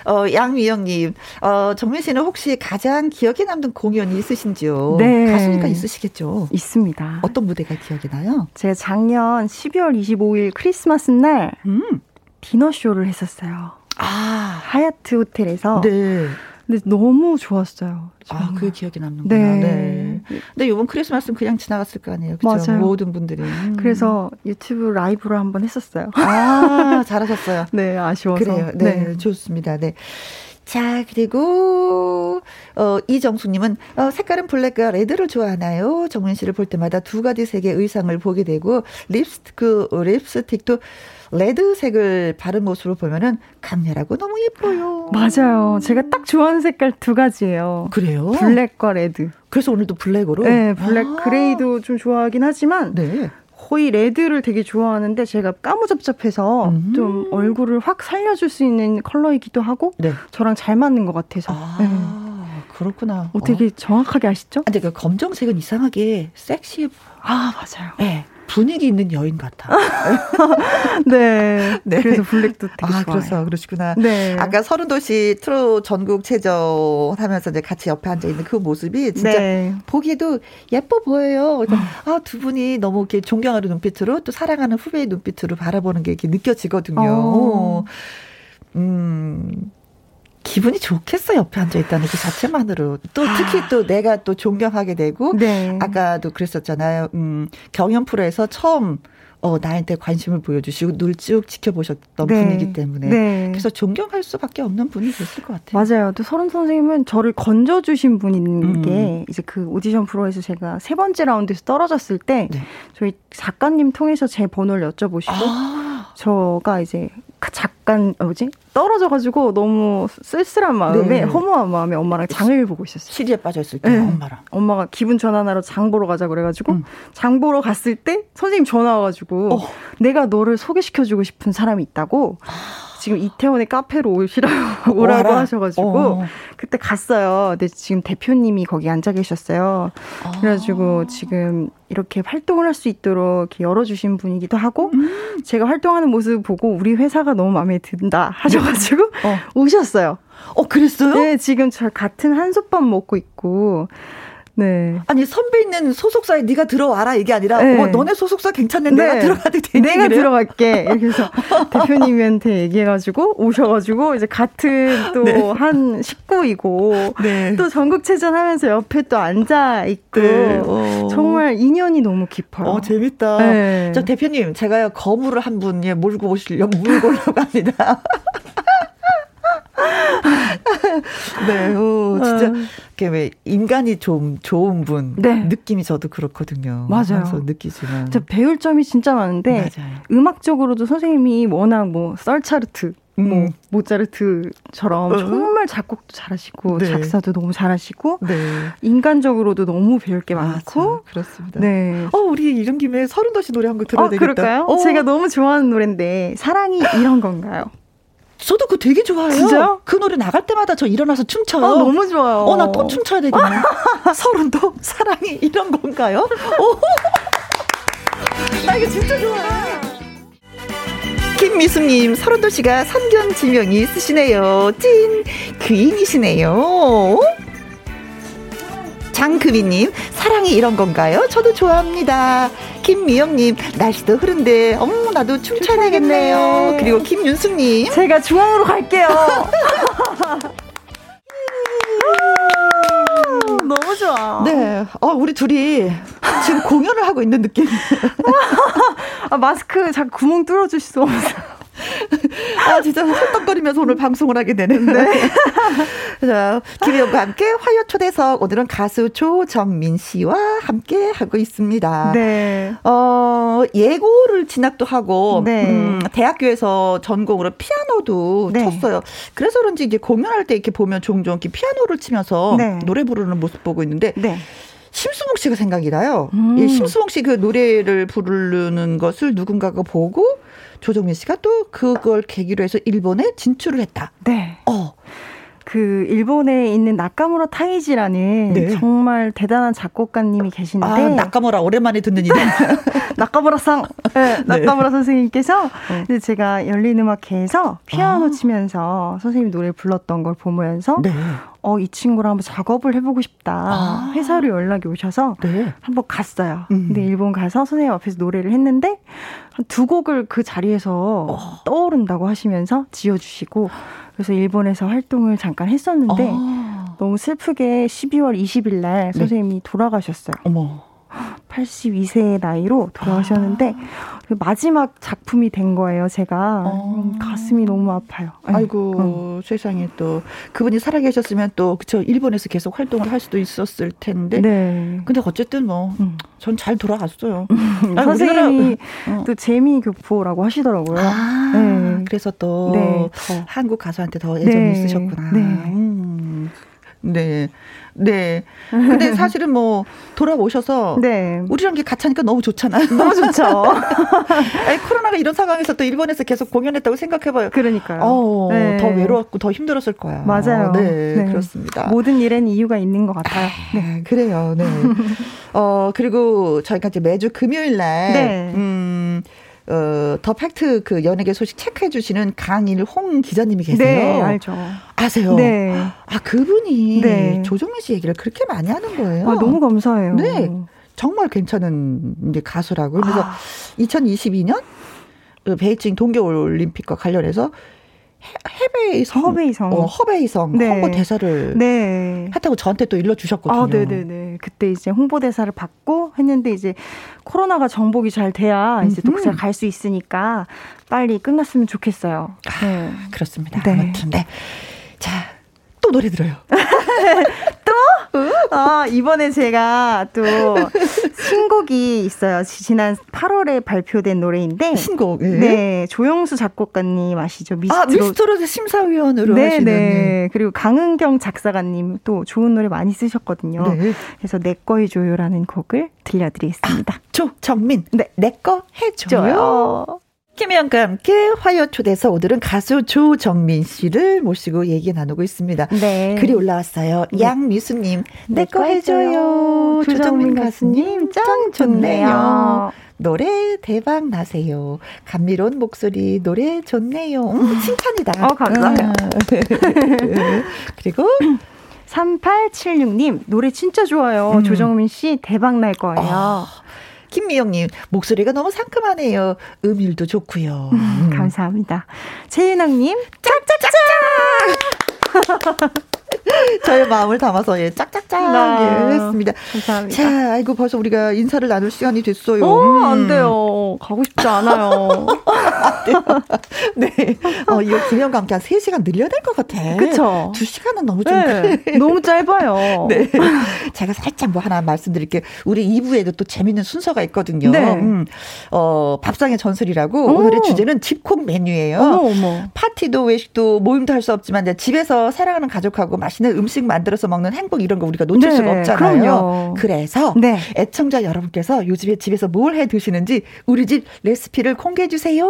어, 양미영님, 어, 정민 씨는 혹시 가장 기억에 남는 공연이 있으신지요? 네. 가수니까 있으시겠죠? 있습니다. 어떤 무대가 기억이 나요? 제가 작년 12월 25일 크리스마스 날, 음. 디너쇼를 했었어요. 아. 하얏트 호텔에서. 네. 근데 너무 좋았어요. 정말. 아, 그 기억이 남는구나. 네. 네. 근데 이번 크리스마스는 그냥 지나갔을 거 아니에요. 그렇죠? 맞아요. 모든 분들이. 음. 그래서 유튜브 라이브로 한번 했었어요. 아, 잘하셨어요. (laughs) 네, 아쉬워서. 그래요. 네, 네. 좋습니다. 네. 자, 그리고, 어, 이정수님은, 어, 색깔은 블랙과 레드를 좋아하나요? 정민 씨를 볼 때마다 두 가지 색의 의상을 보게 되고, 립스틱, 그, 립스틱도 레드색을 바른 모습으로 보면은 강렬하고 너무 예뻐요. 맞아요. 제가 딱 좋아하는 색깔 두 가지예요. 그래요? 블랙과 레드. 그래서 오늘도 블랙으로? 네, 블랙 아. 그레이도 좀 좋아하긴 하지만 네. 거의 레드를 되게 좋아하는데 제가 까무잡잡해서 음. 좀 얼굴을 확 살려줄 수 있는 컬러이기도 하고 네. 저랑 잘 맞는 것 같아서. 아. 네. 그렇구나. 어떻게 어. 정확하게 아시죠? 아, 근데 그 검정색은 이상하게 섹시해. 아, 맞아요. 네. 분위기 있는 여인 같아. (laughs) 네. (laughs) 네. 그래서 블랙도 되게 아, 좋아요. 그래서 그러시구나. 네. 아까 서른 도시 트롯 전국 체조 하면서 이제 같이 옆에 앉아 있는 그 모습이 진짜 네. 보기에도 예뻐 보여요. 아, 두 분이 너무 이렇게 존경하는 눈빛으로 또 사랑하는 후배의 눈빛으로 바라보는 게 이렇게 느껴지거든요. 어. 음. 기분이 좋겠어 옆에 앉아 있다는 그 자체만으로 또 아. 특히 또 내가 또 존경하게 되고 네. 아까도 그랬었잖아요. 음, 경연 프로에서 처음 어, 나한테 관심을 보여주시고 늘쭉 지켜보셨던 네. 분이기 때문에. 네. 그래서 존경할 수밖에 없는 분이 됐을 것 같아요. 맞아요. 또 서른 선생님은 저를 건져주신 분인 음. 게 이제 그 오디션 프로에서 제가 세 번째 라운드에서 떨어졌을 때 네. 저희 작가님 통해서 제 번호를 여쭤보시고 아. 저가 이제 그 잠깐 뭐지 떨어져가지고 너무 쓸쓸한 마음에 네. 허무한 마음에 엄마랑 장을 보고 있었어요. 시리에 빠져있을 때 네. 엄마랑. 엄마가 기분 전환하러 장 보러 가자 그래가지고 음. 장 보러 갔을 때 선생님 전화 와가지고 어. 내가 너를 소개시켜주고 싶은 사람이 있다고. 아. 지금 이태원에 카페로 오시라고 (laughs) 오라고 하셔가지고 어. 그때 갔어요. 근데 지금 대표님이 거기 앉아 계셨어요. 아. 그래가지고 지금 이렇게 활동을 할 수 있도록 이렇게 열어주신 분이기도 하고 음. 제가 활동하는 모습 보고 우리 회사가 너무 마음에 든다 하셔가지고 어. (laughs) 오셨어요. 어 그랬어요? 네, 지금 저 같은 한솥밥 먹고 있고 네. 아니 선배 있는 소속사에 네가 들어와라 이게 아니라 네. 어 너네 소속사 괜찮네 네. 내가 들어가도 되니 내가 들어갈게 이렇게 해서 (laughs) 대표님한테 얘기해가지고 오셔가지고 이제 같은 또한 네. 식구이고 네. 또 전국체전 하면서 옆에 또 앉아 있고 네. 어. 정말 인연이 너무 깊어요. 어 재밌다. 네. 저 대표님 제가요 거물을 한 분 예, 몰고 오시려 몰고 오려고 합니다. (laughs) 네, 오, 진짜, 어. 왜, 인간이 좀 좋은 분. 네. 느낌이 저도 그렇거든요. 맞아요. 느끼지만. 저 배울 점이 진짜 많은데, 맞아요. 음악적으로도 선생님이 워낙 뭐, 썰차르트, 뭐 음. 뭐 모차르트처럼 어? 정말 작곡도 잘하시고 네. 작사도 너무 잘하시고 네. 인간적으로도 너무 배울 게 많고 맞아, 그렇습니다. 네. 어 우리 이런 김에 서른도 씨 노래 한 곡 들어야 어, 되겠다. 그럴까요? 어. 제가 너무 좋아하는 노래인데 사랑이 이런 건가요? 저도 그거 되게 좋아해요. 진짜요? 그 노래 나갈 때마다 저 일어나서 춤춰요. 아, 너무 좋아요. 어, 나 또 춤춰야 되겠네. (laughs) 서른도 사랑이 이런 건가요? 오. 나 이거 진짜 좋아. 김미숙님, 서른도 씨가 선견 지명이 있으시네요. 찐 귀인이시네요. 장금희님, 사랑이 이런 건가요? 저도 좋아합니다. 김미영님, 날씨도 흐른데, 어머, 나도 춤춰야 되겠네요. 그리고 김윤숙님. 제가 중앙으로 갈게요. (laughs) 너무 좋아. 네. 어, 우리 둘이 지금 공연을 하고 있는 느낌. (laughs) 아, 마스크 자꾸 구멍 없어요. 아, 진짜 헛떡거리면서 오늘 방송을 하게 되는데. 네. (laughs) 자, 김혜영과 함께 화요 초대석. 오늘은 가수 조정민 씨와 함께 하고 있습니다. 네. 어, 예고를 진학도 하고, 네. 음, 대학교에서 전공으로 피아노도 네. 쳤어요. 그래서 그런지 이제 공연할 때 이렇게 보면 종종 이렇게 피아노를 치면서 네. 노래 부르는 모습 보고 있는데, 네. 심수봉 씨가 생각이 나요. 음. 이 심수봉 씨 그 노래를 부르는 것을 누군가가 보고 조정민 씨가 또 그걸 계기로 해서 일본에 진출을 했다. 네. 어. 그 일본에 있는 나카무라 타이지라는 네. 정말 대단한 작곡가님이 계신데 아, 나카무라 오랜만에 듣는 이름 (laughs) 나카무라상 네, 네, 나카무라 선생님께서 네. 제가 열린 음악회에서 피아노 아. 치면서 선생님 노래 불렀던 걸 보면서 네. 어, 이 친구랑 한번 작업을 해보고 싶다. 아. 회사로 연락이 오셔서 네. 한번 갔어요. 음. 근데 일본 가서 선생님 앞에서 노래를 했는데 한두 곡을 그 자리에서 어. 떠오른다고 하시면서 지어주시고 그래서 일본에서 활동을 잠깐 했었는데 어. 너무 슬프게 12월 20일 날 선생님이 네. 돌아가셨어요. 어머. 82세의 나이로 돌아가셨는데 아. 그 마지막 작품이 된 거예요. 제가 어. 음, 가슴이 너무 아파요. 네. 아이고 어. 세상에 또 그분이 살아계셨으면 또 그쵸 일본에서 계속 활동을 할 수도 있었을 텐데. 네. 근데 어쨌든 뭐 전잘 음. 돌아갔어요. 음, 선생님이 어. 또 재미 교포라고 하시더라고요. 아, 네. 그래서 또 네, 한국 가수한테 더 애정이 네. 있으셨구나. 네. 음. 네. 네. 근데 (laughs) 사실은 뭐 돌아오셔서 네. 우리랑 게 같이 하니까 너무 좋잖아요. 너무 좋죠. (laughs) 아니, 코로나가 이런 상황에서 또 일본에서 계속 공연했다고 생각해봐요. 그러니까요. 어, 네. 더 외로웠고 더 힘들었을 거야. 맞아요. 네, 네. 그렇습니다. 모든 일엔 이유가 있는 것 같아요. 아, 네. 그래요. 네. (laughs) 어, 그리고 저희가 이제 매주 금요일 날, 네. 음, 어, 더 팩트 그 연예계 소식 체크해 주시는 강일홍 기자님이 계세요. 네, 알죠. 아세요? 네. 아, 그분이 네. 조정민 씨 얘기를 그렇게 많이 하는 거예요. 아, 너무 감사해요. 네. 정말 괜찮은 이제 가수라고. 그래서 아. 2022년 그 베이징 동계올림픽과 관련해서 해베이성, 허베이성, 어, 허베이성 네. 홍보 대사를 네. 했다고 저한테 또 일러 주셨거든요. 아, 네 네 네. 그때 이제 홍보 대사를 받고 했는데 이제 코로나가 정복이 잘 돼야 이제 또잘갈수 있으니까 빨리 끝났으면 좋겠어요. 아, 네. 그렇습니다. 네. 아무튼 네. 자, 또 노래 들어요. (laughs) 또? 아, 이번에 제가 또 신곡이 있어요. 지난 8월에 발표된 노래인데. 신곡. 예. 네. 조영수 작곡가님 아시죠? 미스트로. 아, 미스트롯 심사위원으로 네, 하시는. 네. 그리고 강은경 작사가님 또 좋은 노래 많이 쓰셨거든요. 네. 그래서 내꺼 해줘요라는 곡을 들려드리겠습니다. 아, 조정민. 네. 내꺼 해줘요. 김혜영과 함께 화요 초대서 오늘은 가수 조정민 씨를 모시고 얘기 나누고 있습니다. 네. 글이 올라왔어요. 네. 양미수님, 내 거 해줘요. 조정민 가수님, 짱 좋네요. 노래 대박 나세요. 감미로운 목소리, 노래 좋네요. 음, 칭찬이다. 어, 감사해요. (laughs) 그리고 3876님, 노래 진짜 좋아요. 음. 조정민 씨 대박 날 거예요. 어. 김미영님, 목소리가 너무 상큼하네요. 음일도 좋고요. 음, 감사합니다. 최윤학님, 짝짝짝! (laughs) (laughs) 저의 마음을 담아서 예 짝짝짝 네. 예, 했습니다. 감사합니다. 자, 아이고 벌써 우리가 인사를 나눌 시간이 됐어요. 어, 음. 안 돼요. 가고 싶지 않아요. (laughs) 네. 어, 이거 김영과 함께 한 3시간 늘려야 될 것 같아. 그쵸. 2시간은 너무 좀. 네, (laughs) 너무 짧아요. 네. 제가 살짝 뭐 하나 말씀드릴게요. 우리 2부에도 또 재밌는 순서가 있거든요. 네. 음. 어, 밥상의 전설이라고 오. 오늘의 주제는 집콕 메뉴예요. 어머, 어머. 파티도 외식도 모임도 할 수 없지만 집에서 사랑하는 가족하고 맛 있는 음식 만들어서 먹는 행복 이런 거 우리가 놓칠 네, 수가 없잖아요. 그럼요. 그래서 네. 애청자 여러분께서 요즘에 집에서 뭘 해 드시는지 우리 집 레시피를 공개해 주세요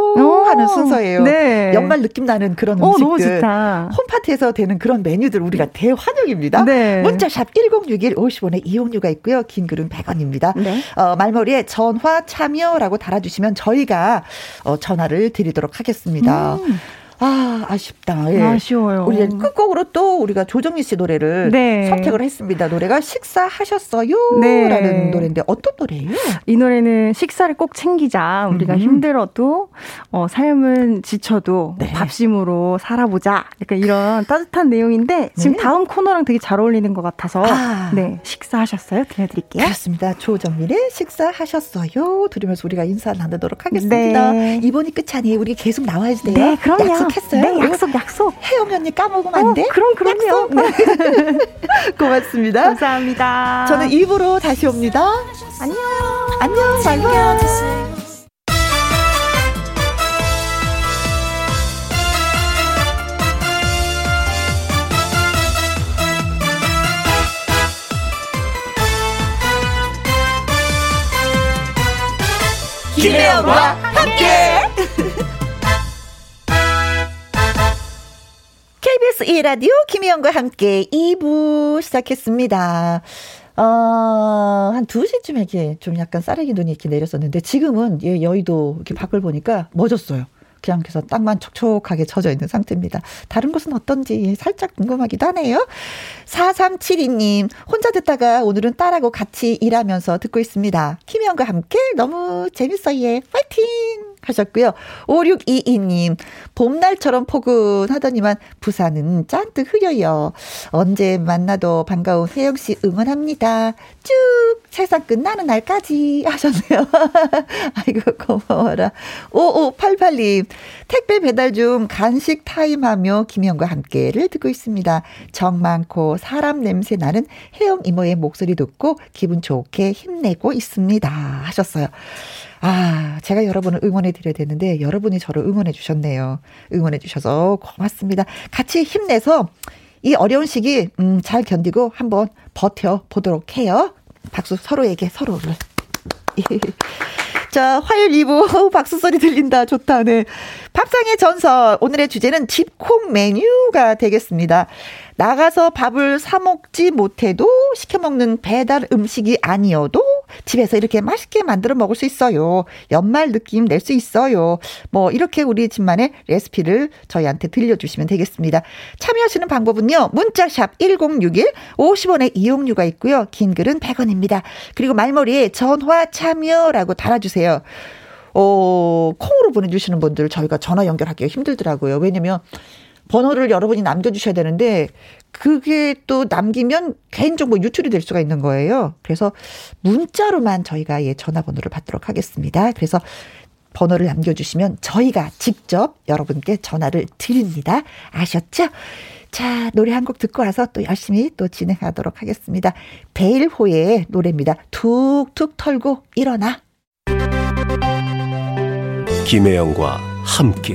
하는 순서예요. 네. 연말 느낌 나는 그런 음식들. 오, 좋다. 홈파티에서 되는 그런 메뉴들 우리가 대환영입니다. 네. 문자 샵 1061 50원에 이용료가 있고요. 긴 글은 100원입니다. 네. 어, 말머리에 전화 참여라고 달아주시면 저희가 어, 전화를 드리도록 하겠습니다. 음. 아, 아쉽다. 예. 아쉬워요. 우리 끝곡으로 또 우리가 조정미 씨 노래를 네. 선택을 했습니다. 노래가 식사하셨어요? 네. 라는 노래인데 어떤 노래예요? 이 노래는 식사를 꼭 챙기자. 우리가 음. 힘들어도 어, 삶은 지쳐도 네. 밥심으로 살아보자. 약간 이런 따뜻한 내용인데 지금 네. 다음 코너랑 되게 잘 어울리는 것 같아서 아. 네 식사하셨어요? 들려드릴게요. 그렇습니다. 조정민의 식사하셨어요? 들으면서 우리가 인사 나누도록 하겠습니다. 네. 이번이 끝이 아니에요. 우리 계속 나와야 돼요. 네, 그럼요. 약속 약속했어요? 네, 약속, 약속. 혜영 언니 까먹으면 안 돼? 어, 그럼, 그럼요. 네. (laughs) 고맙습니다. 감사합니다. 저는 입으로 다시 옵니다. 안녕. 안녕. 바이바이. 김혜영과 함께. (laughs) 1라디오 김희영과 함께 2부 시작했습니다. 어, 한 2시쯤에 이렇게 좀 약간 쌀래기 눈이 이렇게 내렸었는데 지금은 예, 여의도 이렇게 밖을 보니까 멎었어요. 그냥 그래서 땅만 촉촉하게 젖어 있는 상태입니다. 다른 곳은 어떤지 살짝 궁금하기도 하네요. 4372님, 혼자 듣다가 오늘은 딸하고 같이 일하면서 듣고 있습니다. 김희영과 함께 너무 재밌어요. 파이팅! 하셨고요. 5622님, 봄날처럼 포근하더니만 부산은 잔뜩 흐려요. 언제 만나도 반가운 혜영씨 응원합니다. 쭉 세상 끝나는 날까지 하셨네요. (laughs) 아이고, 고마워라. 5588님, 택배 배달 중 간식 타임하며 김영과 함께를 듣고 있습니다. 정 많고 사람 냄새 나는 혜영 이모의 목소리 듣고 기분 좋게 힘내고 있습니다. 하셨어요. 아, 제가 여러분을 응원해 드려야 되는데 여러분이 저를 응원해 주셨네요. 응원해 주셔서 고맙습니다. 같이 힘내서 이 어려운 시기 음, 잘 견디고 한번 버텨 보도록 해요. 박수 서로에게 서로를. (laughs) 자, 화요일 2부 (laughs) 박수 소리 들린다. 좋다. 네. 밥상의 전설. 오늘의 주제는 집콕 메뉴가 되겠습니다. 나가서 밥을 사 먹지 못해도 시켜 먹는 배달 음식이 아니어도 집에서 이렇게 맛있게 만들어 먹을 수 있어요. 연말 느낌 낼 수 있어요. 뭐 이렇게 우리 집만의 레시피를 저희한테 들려주시면 되겠습니다. 참여하시는 방법은요. 문자샵 1061 50원의 이용료가 있고요. 긴 글은 100원입니다. 그리고 말머리에 전화 참여라고 달아주세요. 어, 콩으로 보내주시는 분들 저희가 전화 연결하기가 힘들더라고요. 왜냐면 번호를 여러분이 남겨주셔야 되는데 그게 또 남기면 개인정보 유출이 될 수가 있는 거예요. 그래서 문자로만 저희가 예, 전화번호를 받도록 하겠습니다. 그래서 번호를 남겨주시면 저희가 직접 여러분께 전화를 드립니다. 아셨죠? 자, 노래 한 곡 듣고 와서 또 열심히 또 진행하도록 하겠습니다. 베일호의 노래입니다. 툭툭 털고 일어나. 김혜영과 함께.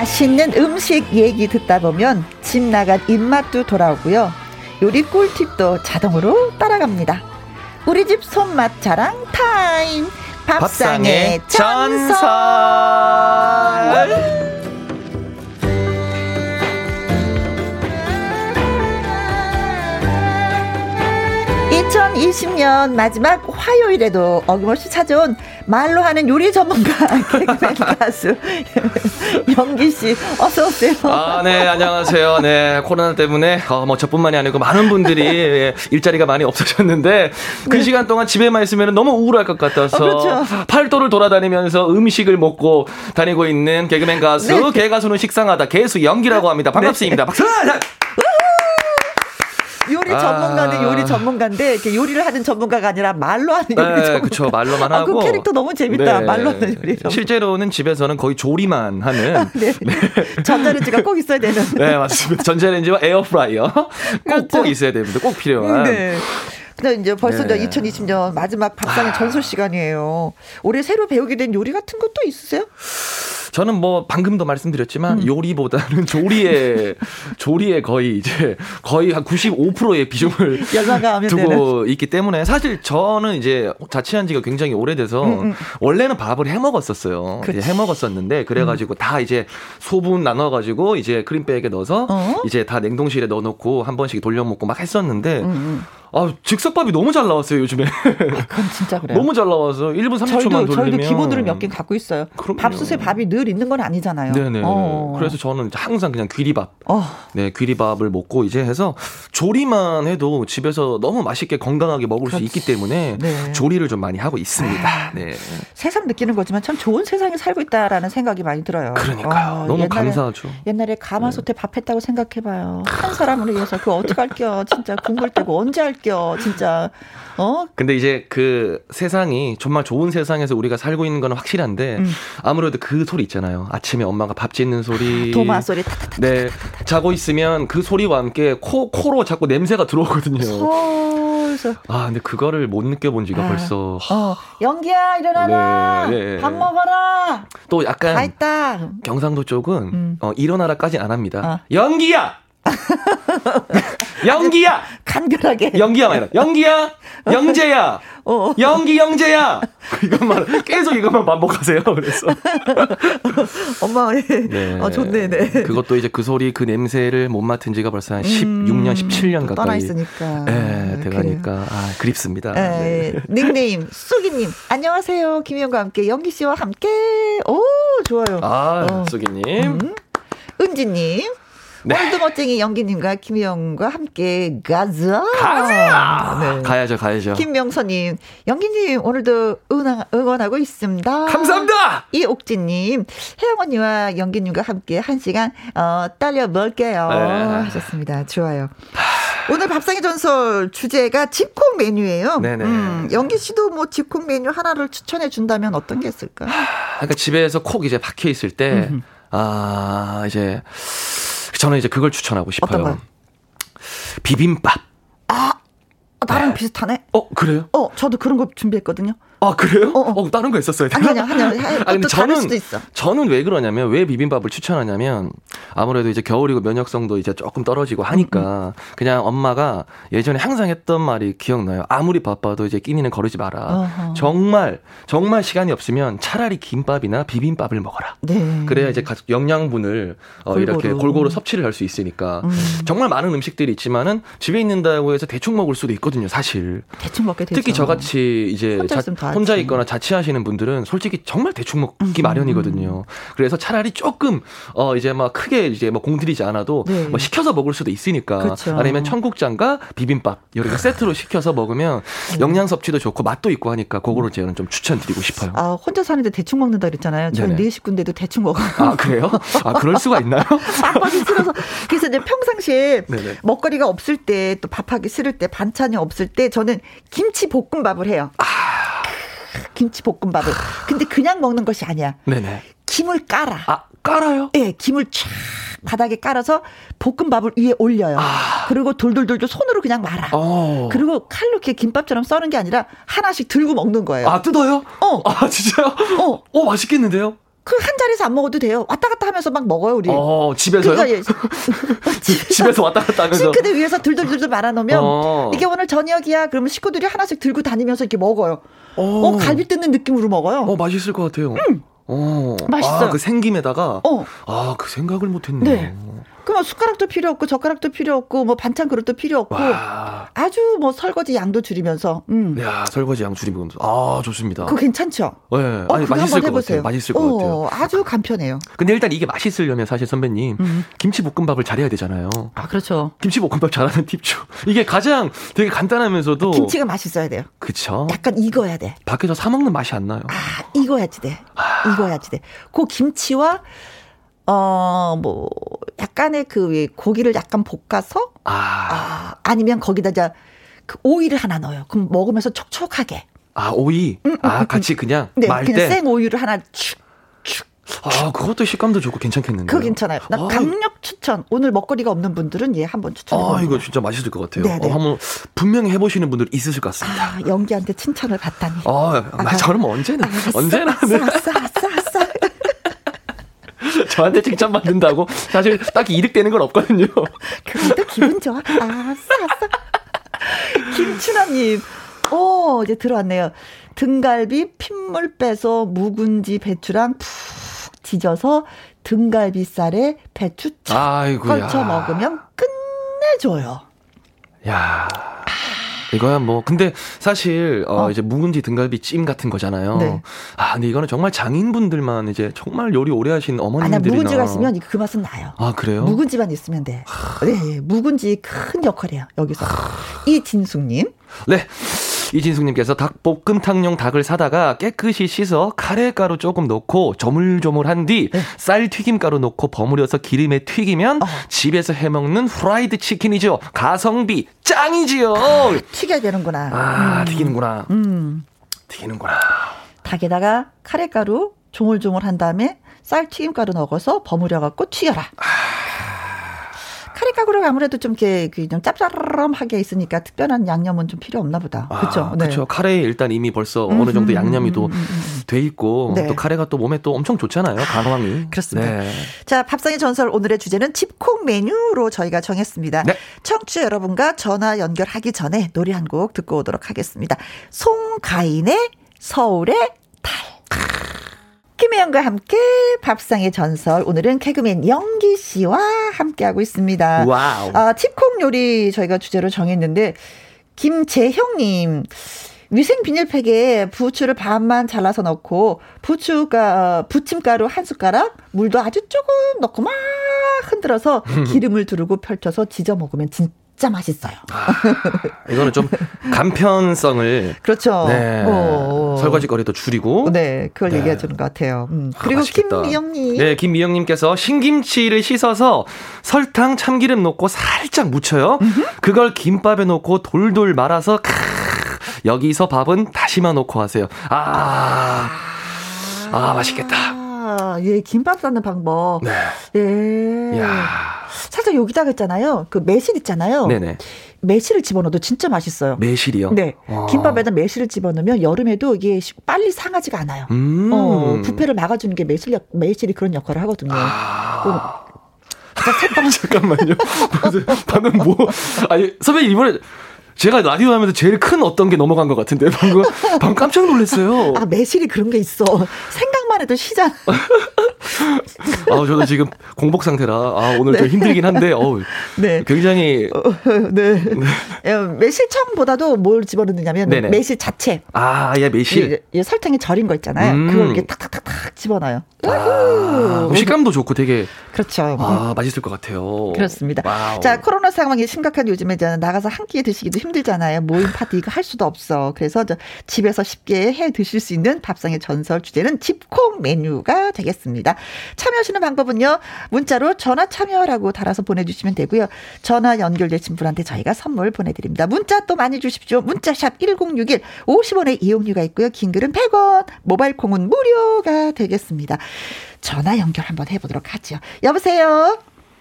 맛있는 음식 얘기 듣다 보면 집 나간 입맛도 돌아오고요. 요리 꿀팁도 자동으로 따라갑니다. 우리 집 손맛 자랑 타임! 밥상의 전설! 2020년 마지막 화요일에도 어김없이 찾아온 말로 하는 요리 전문가 (laughs) 개그맨 가수 영기 씨 어서 오세요. 아, 네, 안녕하세요. 네, 코로나 때문에 어, 뭐 저뿐만이 아니고 많은 분들이 (laughs) 예, 일자리가 많이 없어졌는데 그 네. 시간 동안 집에만 있으면 너무 우울할 것 같아서 어, 그렇죠. 팔도를 돌아다니면서 음식을 먹고 다니고 있는 개그맨 가수 네. 개가수는 식상하다 개수 연기라고 합니다. 반갑습니다. 네. 박수! 요리 전문가는 아. 요리 전문가인데 이렇게 요리를 하는 전문가가 아니라 말로 하는 요리 네, 전문가. 그렇죠. 말로만 하고. 아, 그 캐릭터 너무 재밌다. 네. 말로 하는 요리. 전문가. 실제로는 집에서는 거의 조리만 하는. (laughs) 네. 네. 전자레인지가 꼭 있어야 되는. (laughs) 네, 맞습니다. 전자레인지와 에어프라이어 (laughs) 꼭꼭 그렇죠. 있어야 됩니다. 꼭 필요한. 네. 근데 이제 벌써 네. 2020년 마지막 밥상의 아. 전설 시간이에요. 올해 새로 배우게 된 요리 같은 것도 있으세요? 저는 뭐 방금도 말씀드렸지만 음. 요리보다는 조리에 조리에 거의 이제 거의 한 95%의 비중을 (laughs) 두고 되는. 있기 때문에 사실 저는 이제 자취한 지가 굉장히 오래돼서 음, 음. 원래는 밥을 해 먹었었어요. 해 먹었었는데 그래가지고 음. 다 이제 소분 나눠가지고 이제 크림백에 넣어서 어? 이제 다 냉동실에 넣어놓고 한 번씩 돌려 먹고 막 했었는데. 아, 즉석밥이 너무 잘 나왔어요, 요즘에. 아, 그건 진짜 그래요. 너무 잘 나와서 1분 30초만 저희도, 돌리면. 저희도 기본으로 몇 개 갖고 있어요. 그럼요. 밥솥에 밥이 늘 있는 건 아니잖아요. 네네. 어. 그래서 저는 항상 그냥 귀리밥. 어. 네, 귀리밥을 먹고 이제 해서 조리만 해도 집에서 너무 맛있게 건강하게 먹을 그렇지. 수 있기 때문에 네. 조리를 좀 많이 하고 있습니다. 아, 네. 세상 느끼는 거지만 참 좋은 세상에 살고 있다라는 생각이 많이 들어요. 그러니까요. 어, 너무 옛날에, 감사하죠. 옛날에 가마솥에 네. 밥 했다고 생각해봐요. 한 사람을 위해서 그거 어떻게 할게요. 진짜 국물 떼고 언제 할게요. 할게요, 진짜. 어? 근데 이제 그 세상이 정말 좋은 세상에서 우리가 살고 있는 건 확실한데 음. 아무래도 그 소리 있잖아요. 아침에 엄마가 밥 짓는 소리. 도마 소리. 네. 자고 있으면 그 소리와 함께 코, 코로 자꾸 냄새가 들어오거든요. 아, 근데 그거를 못 느껴본 지가 아. 벌써. 어. 연기야, 일어나라. 네, 네. 밥 먹어라. 또 약간. 경상도 쪽은 음. 어, 일어나라까지 안 합니다. 어. 연기야! (laughs) 연기야! 간결하게. 연기야 말이야. 연기야! (laughs) 영재야! 어. 연기 영재야! (laughs) 이것만, 계속 이것만 반복하세요. 그래서. 엄마, 예. 네. 어, 좋네, 네. 그것도 이제 그 소리, 그 냄새를 못 맡은 지가 벌써 한 16년, 음, 17년 가까이. 떠나 있으니까. 네, 돼가니까. 아, 그립습니다. 네. 닉네임, 쑥이님. 안녕하세요. 김희영과 함께, 연기 씨와 함께. 오, 좋아요. 아, 어. 쑥이님. 음. 은지님. 네. 오늘도 멋쟁이 연기님과 김희영과 함께 가자. 가자. 네. 가야죠, 가야죠. 김명선님, 연기님 오늘도 응원, 응원 하고 있습니다. 감사합니다. 이옥진님, 혜영 언니와 연기님과 함께 한 시간 어, 딸려 먹을게요. 네. 하셨습니다. 좋아요. 오늘 밥상의 전설 주제가 집콕 메뉴예요. 네네. 음, 연기 씨도 뭐 집콕 메뉴 하나를 추천해 준다면 어떤 게 있을까? 그러니까 집에서 콕 이제 박혀 있을 때, 음흠. 아 이제 저는 이제 그걸 추천하고 싶어요. 비빔밥. 아, 나랑 네. 비슷하네. 어 그래요? 어 저도 그런 거 준비했거든요. 아 그래요? 어, 어. 어 다른 거 있었어요. 아니 아니 아니. 아 (laughs) 근데 저는 저는 왜 그러냐면 왜 비빔밥을 추천하냐면 아무래도 이제 겨울이고 면역성도 이제 조금 떨어지고 하니까 음, 음. 그냥 엄마가 예전에 항상 했던 말이 기억나요. 아무리 바빠도 이제 끼니는 거르지 마라. 어허. 정말 정말 시간이 없으면 차라리 김밥이나 비빔밥을 먹어라. 네. 그래야 이제 영양분을 어, 골고루. 이렇게 골고루 섭취를 할 수 있으니까 음. 정말 많은 음식들이 있지만은 집에 있는다고 해서 대충 먹을 수도 있거든요. 사실. 대충 먹게 되죠. 특히 저같이 이제 자, 혼자 있거나 자취하시는 분들은 솔직히 정말 대충 먹기 음. 마련이거든요. 그래서 차라리 조금 어 이제 막 크게 이제 뭐 공들이지 않아도 네. 뭐 시켜서 먹을 수도 있으니까 그렇죠. 아니면 청국장과 비빔밥 이렇게 세트로 시켜서 먹으면 네. 영양 섭취도 좋고 맛도 있고 하니까 그거를 저는 좀 추천드리고 싶어요. 아 혼자 사는데 대충 먹는다 그랬잖아요. 저는 네 식구인데도 대충 먹어요. 아 그래요? 아 그럴 수가 있나요? (laughs) 밥하기 싫어서 그래서 이제 평상시에 네네. 먹거리가 없을 때 또 밥하기 싫을 때 반찬이 없을 때 저는 김치 볶음밥을 해요. 아. 김치 볶음밥을. 근데 그냥 먹는 것이 아니야. 네네. 김을 깔아. 아, 깔아요? 네, 김을 쫙 바닥에 깔아서 볶음밥을 위에 올려요. 아. 그리고 돌돌돌돌 손으로 그냥 말아. 어. 그리고 칼로 이렇게 김밥처럼 써는 게 아니라 하나씩 들고 먹는 거예요. 아, 뜯어요? 어. 아, 진짜요? 어. 어, 맛있겠는데요? 그한 자리에서 안 먹어도 돼요. 왔다 갔다 하면서 막 먹어요, 우리. 어, 집에서요? 그러니까 (laughs) 집에서 왔다 갔다 하면서. 싱크대 위에서 들들들들 말아놓으면 어. 이게 오늘 저녁이야. 그러면 식구들이 하나씩 들고 다니면서 이렇게 먹어요. 어, 어 갈비 뜯는 느낌으로 먹어요. 어, 맛있을 것 같아요. 음. 어. 맛있어요. 아, 그 생김에다가. 어. 아, 그 생각을 못 했네요. 네. 그럼 숟가락도 필요 없고 젓가락도 필요 없고 뭐 반찬 그릇도 필요 없고 와. 아주 뭐 설거지 양도 줄이면서. 음. 야 설거지 양 줄이면서 아 좋습니다. 그거 괜찮죠? 네, 어, 아니 맛있을 것 같아요. 맛있을 것 어, 같아요. 아주 간편해요. 근데 일단 이게 맛있으려면 사실 선배님 음. 김치볶음밥을 잘해야 되잖아요. 아 그렇죠. 김치볶음밥 잘하는 팁죠. 이게 가장 되게 간단하면서 김치가 맛있어야 돼요. 그쵸? 약간 익어야 돼. 밖에서 사 먹는 맛이 안 나요. 아 익어야지 돼. 아. 익어야지 돼. 그 김치와 어, 뭐, 약간의 그 고기를 약간 볶아서, 아, 아 아 니면 거기다 이제 그 오이를 하나 넣어요. 그럼 먹으면서 촉촉하게. 아, 오이? 음, 음, 아, 음, 같이 그냥 네, 말 그냥 생 오이를 하나 축, 축. 아, 그것도 식감도 좋고 괜찮겠는데. 그거 괜찮아요. 나 아. 강력 추천. 오늘 먹거리가 없는 분들은 예, 한번 추천해 아, 이거 진짜 맛있을 것 같아요. 어, 한번 분명히 해보시는 분들 있으실 것 같습니다. 아, 연기한테 칭찬을 받다니. 아, 아 저는 뭐 언제나, 아, 언제나. 아싸, 아싸, 아싸, 저한테 칭찬 받는다고 사실 딱히 이득되는 건 없거든요. 그래도 기분 좋아. 아싸, 아싸. 김춘아님, 오, 이제 들어왔네요. 등갈비 핏물 빼서 묵은지 배추랑 푹 지져서 등갈비살에 배추 착 걸쳐 먹으면 끝내줘요. 야. 이거야 뭐 근데 사실 어, 어. 이제 묵은지 등갈비 찜 같은 거잖아요. 네. 아 근데 이거는 정말 장인분들만 이제 정말 요리 오래 하신 어머님들이나 아, 묵은지가 있으면 그 맛은 나요. 아 그래요? 묵은지만 있으면 돼. 네, 묵은지 큰 역할이야 여기서 이진숙님. 네. 이진숙님께서 닭볶음탕용 닭을 사다가 깨끗이 씻어 카레가루 조금 넣고 조물조물한 뒤 쌀 네. 튀김가루 넣고 버무려서 기름에 튀기면 어. 집에서 해먹는 프라이드 치킨이죠. 가성비 짱이지요. 아, 튀겨야 되는구나. 아, 음. 튀기는구나. 음. 튀기는구나. 닭에다가 카레가루 조물조물한 다음에 쌀 튀김가루 넣어서 버무려갖고 튀겨라. 아. 카레가루가 아무래도 좀 이렇게 좀 짭짤하게 있으니까 특별한 양념은 좀 필요 없나 보다. 그렇죠. 아, 그렇죠. 카레에 일단 이미 벌써 음, 어느 정도 양념이 또돼 있고 네. 또 카레가 또 몸에 또 엄청 좋잖아요. 간황이. 그렇습니다. 네. 자, 밥상의 전설 오늘의 주제는 집콕 메뉴로 저희가 정했습니다. 네. 청취자 여러분과 전화 연결하기 전에 노래 한 곡 듣고 오도록 하겠습니다. 송가인의 서울의 달. 김혜영과 함께 밥상의 전설. 오늘은 개그맨 영기 씨와 함께하고 있습니다. 와우. 아, 집콕 요리 저희가 주제로 정했는데, 김재형님. 위생 비닐팩에 부추를 반만 잘라서 넣고 부추가 부침가루 한 숟가락, 물도 아주 조금 넣고 막 흔들어서 (laughs) 기름을 두르고 펼쳐서 지져 먹으면 진짜 진짜 맛있어요. 아, 이거는 좀 간편성을 (laughs) 그렇죠. 네, 어. 설거지 거리도 줄이고 네 그걸 네. 얘기해 주는 것 같아요. 음. 아, 그리고 아, 김미영님 네 김미영님께서 신김치를 씻어서 설탕 참기름 넣고 살짝 묻혀요. 그걸 김밥에 넣고 돌돌 말아서 크, 여기서 밥은 다시마 넣고 하세요. 아, 아 맛있겠다. 아, 예, 김밥 싸는 방법. 네. 예. 야. 살짝 여기다가 했잖아요. 그 매실 있잖아요. 네네. 매실을 집어넣어도 진짜 맛있어요. 매실이요? 네. 와. 김밥에다 매실을 집어넣으면 여름에도 이게 빨리 상하지가 않아요. 음. 어, 부패를 막아주는 게 매실, 매실이 그런 역할을 하거든요. 아. (laughs) 잠깐만요. 방금 뭐, 아니, 선배님 이번에 제가 라디오 하면서 제일 큰 어떤 게 넘어간 것 같은데 방금 방금 깜짝 놀랐어요. 아 매실이 그런 게 있어. 생각만 해도 시장. 아 저도 지금 공복 상태라 아 오늘 네. 좀 힘들긴 한데 어우 네. 굉장히 어, 네. 네. 매실청보다도 뭘 집어넣느냐면 네네. 매실 자체. 아 예 매실. 예, 예, 설탕에 절인 거 있잖아요. 음. 그걸 이렇게 탁탁탁탁 집어넣어요. 아, 식감도 좋고 되게 그렇죠. 아 맛있을 것 같아요. 그렇습니다. 와우. 자 코로나 상황이 심각한 요즘에 나가서 한 끼에 드시기도 힘. 힘들잖아요. 모임 파티 이거 할 수도 없어. 그래서 집에서 쉽게 해 드실 수 있는 밥상의 전설 주제는 집콕 메뉴가 되겠습니다. 참여하시는 방법은요. 문자로 전화 참여라고 달아서 보내주시면 되고요. 전화 연결되신 분한테 저희가 선물 보내드립니다. 문자 또 많이 주십시오. 문자샵 1061 50원의 이용료가 있고요. 긴 글은 100원, 모바일 콩은 무료가 되겠습니다. 전화 연결 한번 해보도록 하죠. 여보세요?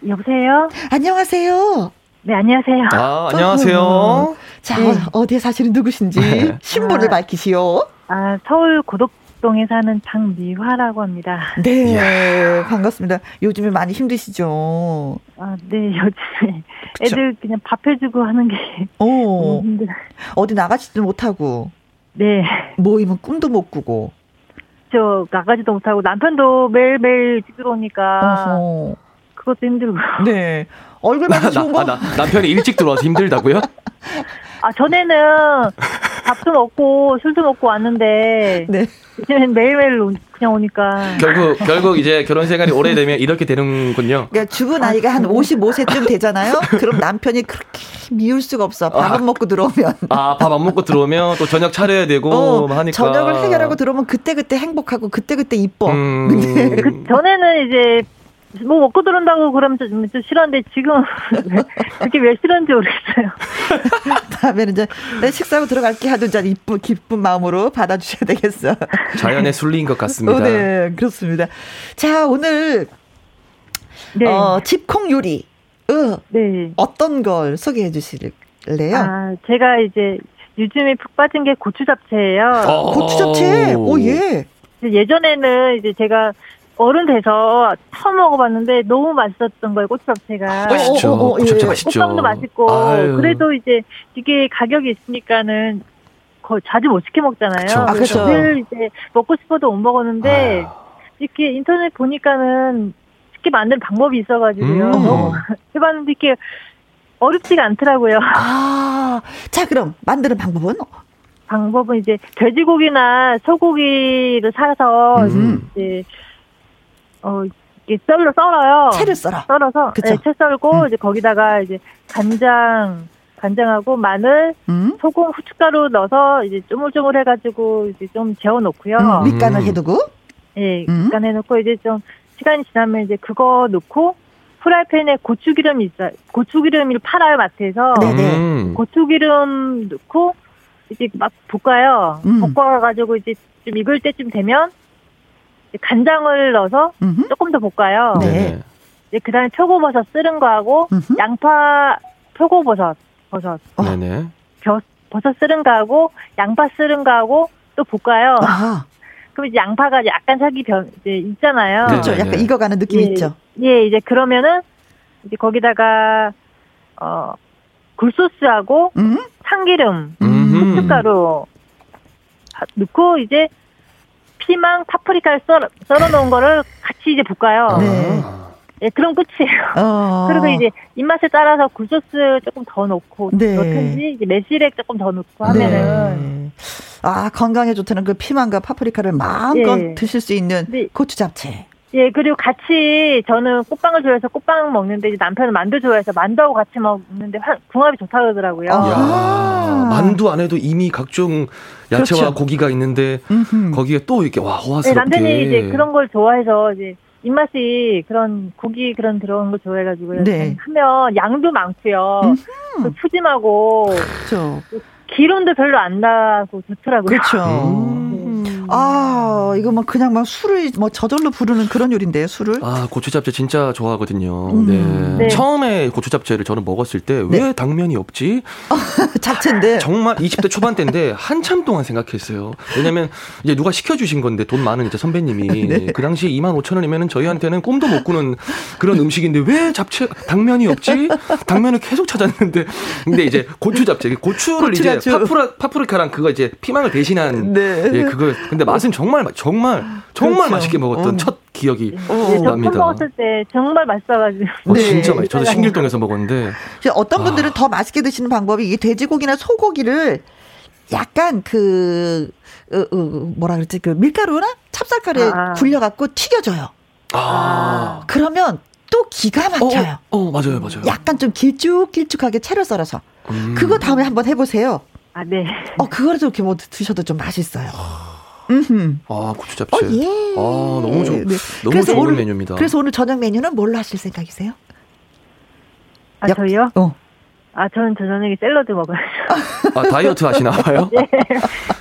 여보세요? 안녕하세요? 네, 안녕하세요. 아, 안녕하세요. 자, 네. 어디에 사시는 누구신지 네. 신분을 아, 밝히시오. 아, 서울 고덕 동에 사는 장미화라고 합니다. 네, 이야. 반갑습니다. 요즘에 많이 힘드시죠? 아, 네, 요즘에 그쵸? 애들 그냥 밥 해주고 하는 게 오. 힘들. 어디 나가지도 못하고. 네. 모이면 꿈도 못 꾸고. 저 나가지도 못하고 남편도 매일매일 집 들어오니까 어허. 그것도 힘들고. 네. 얼굴만 좋은 거. 아, 나, 남편이 일찍 들어와서 힘들다고요? (laughs) 아 전에는 (laughs) 밥도 먹고 술도 먹고 왔는데 네. 이제는 매일매일 그냥 오니까 결국 결국 이제 결혼 생활이 오래되면 이렇게 되는군요. 그러니까 주부 나이가 한 55세쯤 되잖아요. 그럼 남편이 그렇게 미울 수가 없어. 밥안 아, 먹고 들어오면. 아, 밥 안 먹고 들어오면 또 저녁 차려야 되고 어, 하니까. 저녁을 해결하고 들어오면 그때 그때 행복하고 그때 그때 이뻐. 음. 근데 그 전에는 이제 뭐 먹고 들어온다고 그러면 좀, 좀 싫었는데 지금 그게 왜 싫은지 모르겠어요. (laughs) 다음에는 이제 내 식사하고 들어갈게 하든지 이쁜 기쁜 마음으로 받아주셔야 되겠어. 자연의 순리인 것 같습니다. (laughs) 어, 네, 그렇습니다. 자, 오늘 네. 어, 집콩 요리 어, 네. 어떤 걸 소개해 주실래요? 아, 제가 이제 요즘에 푹 빠진 게 고추 잡채예요. 어, 고추 잡채. 오 예. 예전에는 이제 제가 어른 돼서 처음 먹어봤는데 너무 맛있었던 거예요 고추잡채가. 맛있죠. 어, 어, 어, 고추잡채 예. 맛있죠. 꽃빵도 맛있고 아유. 그래도 이제 이게 가격이 있으니까는 거의 자주 못 시켜 먹잖아요. 그쵸. 아, 그렇죠. 늘 이제 먹고 싶어도 못 먹었는데 아유. 이렇게 인터넷 보니까는 쉽게 만드는 방법이 있어가지고요. 음. 너무 (laughs) 해봤는데 이렇게 어렵지가 않더라고요. 아, 자 그럼 만드는 방법은? 방법은 이제 돼지고기나 소고기를 사서 음. 이제 어, 이게 썰로 썰어요. 채를 썰어. 썰어서 그쵸? 네, 채 썰고 음. 이제 거기다가 이제 간장 간장하고 마늘, 음? 소금, 후춧가루 넣어서 이제 쪼물쪼물 해가지고 이제 좀 재워 놓고요. 음, 밑간을 해두고. 네, 밑간 해놓고 이제 좀 시간이 지나면 이제 그거 넣고 프라이팬에 고추기름 있어 고추기름을 팔아요 마트에서. 네네. 음. 고추기름 넣고 이제 막 볶아요. 음. 볶아가지고 이제 좀 익을 때쯤 되면 간장을 넣어서 음흠. 조금 더 볶아요. 네. 이제 그다음에 표고버섯 쓰는 거하고 음흠. 양파 표고버섯 버섯. 어. 네네. 벼, 버섯 쓰는 거하고 양파 쓰는 거하고 또 볶아요. 아하. 그럼 이제 양파가 약간 살기 변 이제 있잖아요. 그렇죠. 약간 네. 익어가는 느낌 예, 있죠. 예, 이제 그러면은 이제 거기다가 어 굴소스하고 음? 참기름, 후춧가루 넣고 이제 피망, 파프리카를 썰어, 썰어 놓은 거를 같이 이제 볶아요. 네. 예, 그럼 끝이에요. 어. (laughs) 그리고 이제 입맛에 따라서 굴소스 조금 더 넣고 네. 넣든지 이제 매실액 조금 더 넣고 하면은 네. 아, 건강에 좋다는 그 피망과 파프리카를 마음껏 예. 드실 수 있는 네. 고추 잡채. 예, 그리고 같이 저는 꽃빵을 좋아해서 꽃빵 먹는데 이제 남편은 만두 좋아해서 만두하고 같이 먹는데 궁합이 좋다 그러더라고요. 아. 만두 안에도 이미 각종 야채와 그렇죠. 고기가 있는데 음흠. 거기에 또 이렇게 와 호화스럽게. 네, 남편이 이제 그런 걸 좋아해서 이제 입맛이 그런 고기 그런 들어온 거 좋아해가지고요. 네. 하면 양도 많고요. 그 푸짐하고 그렇죠. 기름도 별로 안 나고 좋더라고요. 그렇죠. 음. 아, 이거 막 그냥 막 술을 뭐 저절로 부르는 그런 요리인데요, 술을. 아, 고추 잡채 진짜 좋아하거든요. 음. 네. 네. 처음에 고추 잡채를 저는 먹었을 때왜 네. 당면이 없지? (laughs) 잡채인데. 정말 20대 초반 때인데 한참 동안 생각했어요. 왜냐면 이제 누가 시켜주신 건데 돈 많은 이제 선배님이 (laughs) 네. 그 당시에 2만 5천 원이면은 저희한테는 꿈도 못 꾸는 그런 음식인데 왜 잡채 당면이 없지? 당면을 계속 찾았는데 근데 이제 고추 잡채 고추를 고추 이제 파프라 파프리카랑 그거 이제 피망을 대신한 네. 예, 그거 근데 맛은 정말 정말 정말 그렇죠. 맛있게 먹었던 어. 첫 기억이 어. 납니다. 처음 먹었을 때 정말 맛있어가지고. 어, 네. 진짜 맛있. 저도 신길동에서 먹었는데. 어떤 분들은 아. 더 맛있게 드시는 방법이 이 돼지고기나 소고기를 약간 그 어, 어, 뭐라 그랬지 그 밀가루나 찹쌀가루에 아. 굴려갖고 튀겨줘요. 아. 그러면 또 기가 막혀요. 어, 어, 맞아요, 맞아요. 약간 좀 길쭉길쭉하게 채로 썰어서. 음. 그거 다음에 한번 해보세요. 아, 네. 어, 그거를 이렇게 뭐 드셔도 좀 맛있어요. 아 고추 잡채. 어, 예. 아 너무 좋 네. 너무 좋은 오늘, 메뉴입니다. 그래서 오늘 저녁 메뉴는 뭘로 하실 생각이세요? 아 약, 저요? 어. 아, 저는 저녁에 샐러드 먹어요. (laughs) 아, 다이어트 하시나 봐요? (laughs) 네.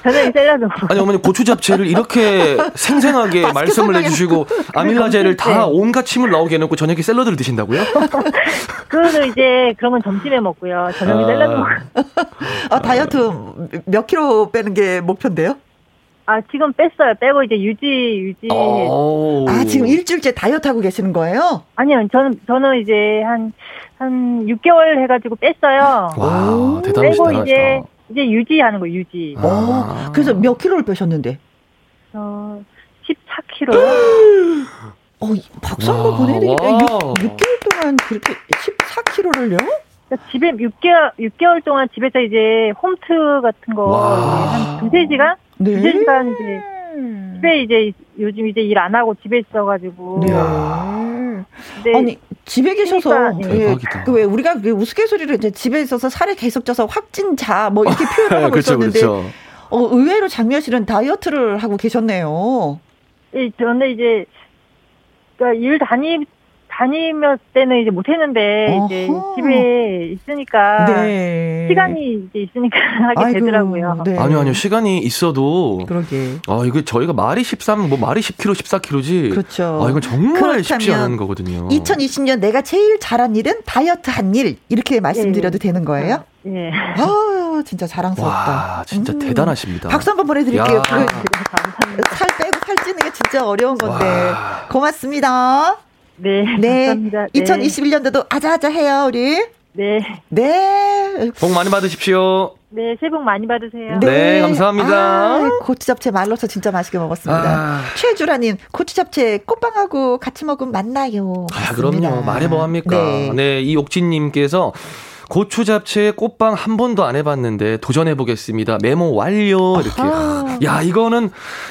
저녁에 샐러드 먹어요. 아니, 어머니 고추 잡채를 이렇게 생생하게 말씀을 해주시고, 아밀라제를 다 네. 온갖 침을 나오게 해놓고 저녁에 샐러드를 드신다고요? (laughs) 그거는 이제, 그런 건 점심에 먹고요. 저녁에 아. 샐러드 먹어요. 아, 다이어트 몇 킬로 빼는 게 목표인데요? 아, 지금 뺐어요. 빼고 이제 유지, 유지. 아, 지금 일주일째 다이어트 하고 계시는 거예요? 아니요. 저는, 저는 이제 한, 한 6개월 해가지고 뺐어요. 와, 대단하시다. 빼고 이제, 이제 유지하는 거예요, 유지. 아. 그래서 몇 킬로를 빼셨는데? 어, 14킬로요. (gasps) 어, 박수 한번 보내드릴게요. 6, 6개월 동안 그렇게 14킬로를요? 그러니까 집에 6개월, 6개월 동안 집에서 이제 홈트 같은 거 한 두세 시간? 네. 두세 시간 이제 집에 이제 요즘 이제 일 안 하고 집에 있어가지고. 네. 네. 아니 집에 계셔서 예, 그왜 우리가 그 우스갯소리로 이제 집에 있어서 살이 계속 쪄서 확진자 뭐 이렇게 표현을 하고 그렇죠, 있었는데 그렇죠. 어, 의외로 장미아 씨는 다이어트를 하고 계셨네요. 예, 저는 이제 그러니까 일 다니 다니면 때는 이제 못했는데 어허. 이제 집에 있으니까 네. 시간이 이제 있으니까 (laughs) 하게 아이고, 되더라고요. 네. 아니요 아니요 시간이 있어도 그러게. 아 이거 저희가 말이 13, 뭐 말이 10kg, 14kg지. 그렇죠. 아 이건 정말 쉽지 않은 거거든요. 2020년 내가 제일 잘한 일은 다이어트 한 일 이렇게 말씀드려도 네. 되는 거예요? 네. 아 진짜 자랑스럽다. 와 진짜 음. 대단하십니다. 박수 한번 보내드릴게요. 그, 살 빼고 살 찌는 게 진짜 어려운 건데 와. 고맙습니다. 네. 네. 감사합니다. 2021년도도 아자아자해요, 우리. 네. 네. 복 많이 받으십시오. 네, 새해 복 많이 받으세요. 네, 네 감사합니다. 아, 고추 잡채 말로서 진짜 맛있게 먹었습니다. 아. 최주라님, 고추 잡채 꽃빵하고 같이 먹으면 맛나요. 아, 그럼요. 말해 뭐합니까? 네. 네, 이옥진님께서 고추 잡채 꽃빵 한 번도 안 해봤는데 도전해 보겠습니다. 메모 완료 이렇게. 아하. 야 이거는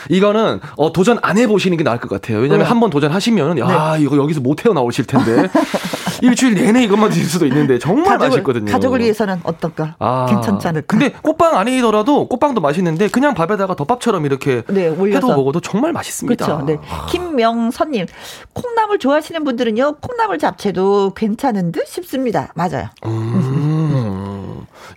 이거는 어, 도전 안 해보시는 게 나을 것 같아요. 왜냐하면 네. 한번 도전하시면 야 네. 이거 여기서 못 헤어 나오실 텐데 (laughs) 일주일 내내 이것만 드실 수도 있는데 정말 가족을, 맛있거든요. 가족을 위해서는 어떨까? 아. 괜찮지 않을까? 근데 꽃빵 아니더라도 꽃빵도 맛있는데 그냥 밥에다가 덮밥처럼 이렇게 네, 올려서. 해도 먹어도 정말 맛있습니다. 그렇죠. 네. 김명선님 콩나물 좋아하시는 분들은요 콩나물 잡채도 괜찮은 듯 싶습니다. 맞아요. 음.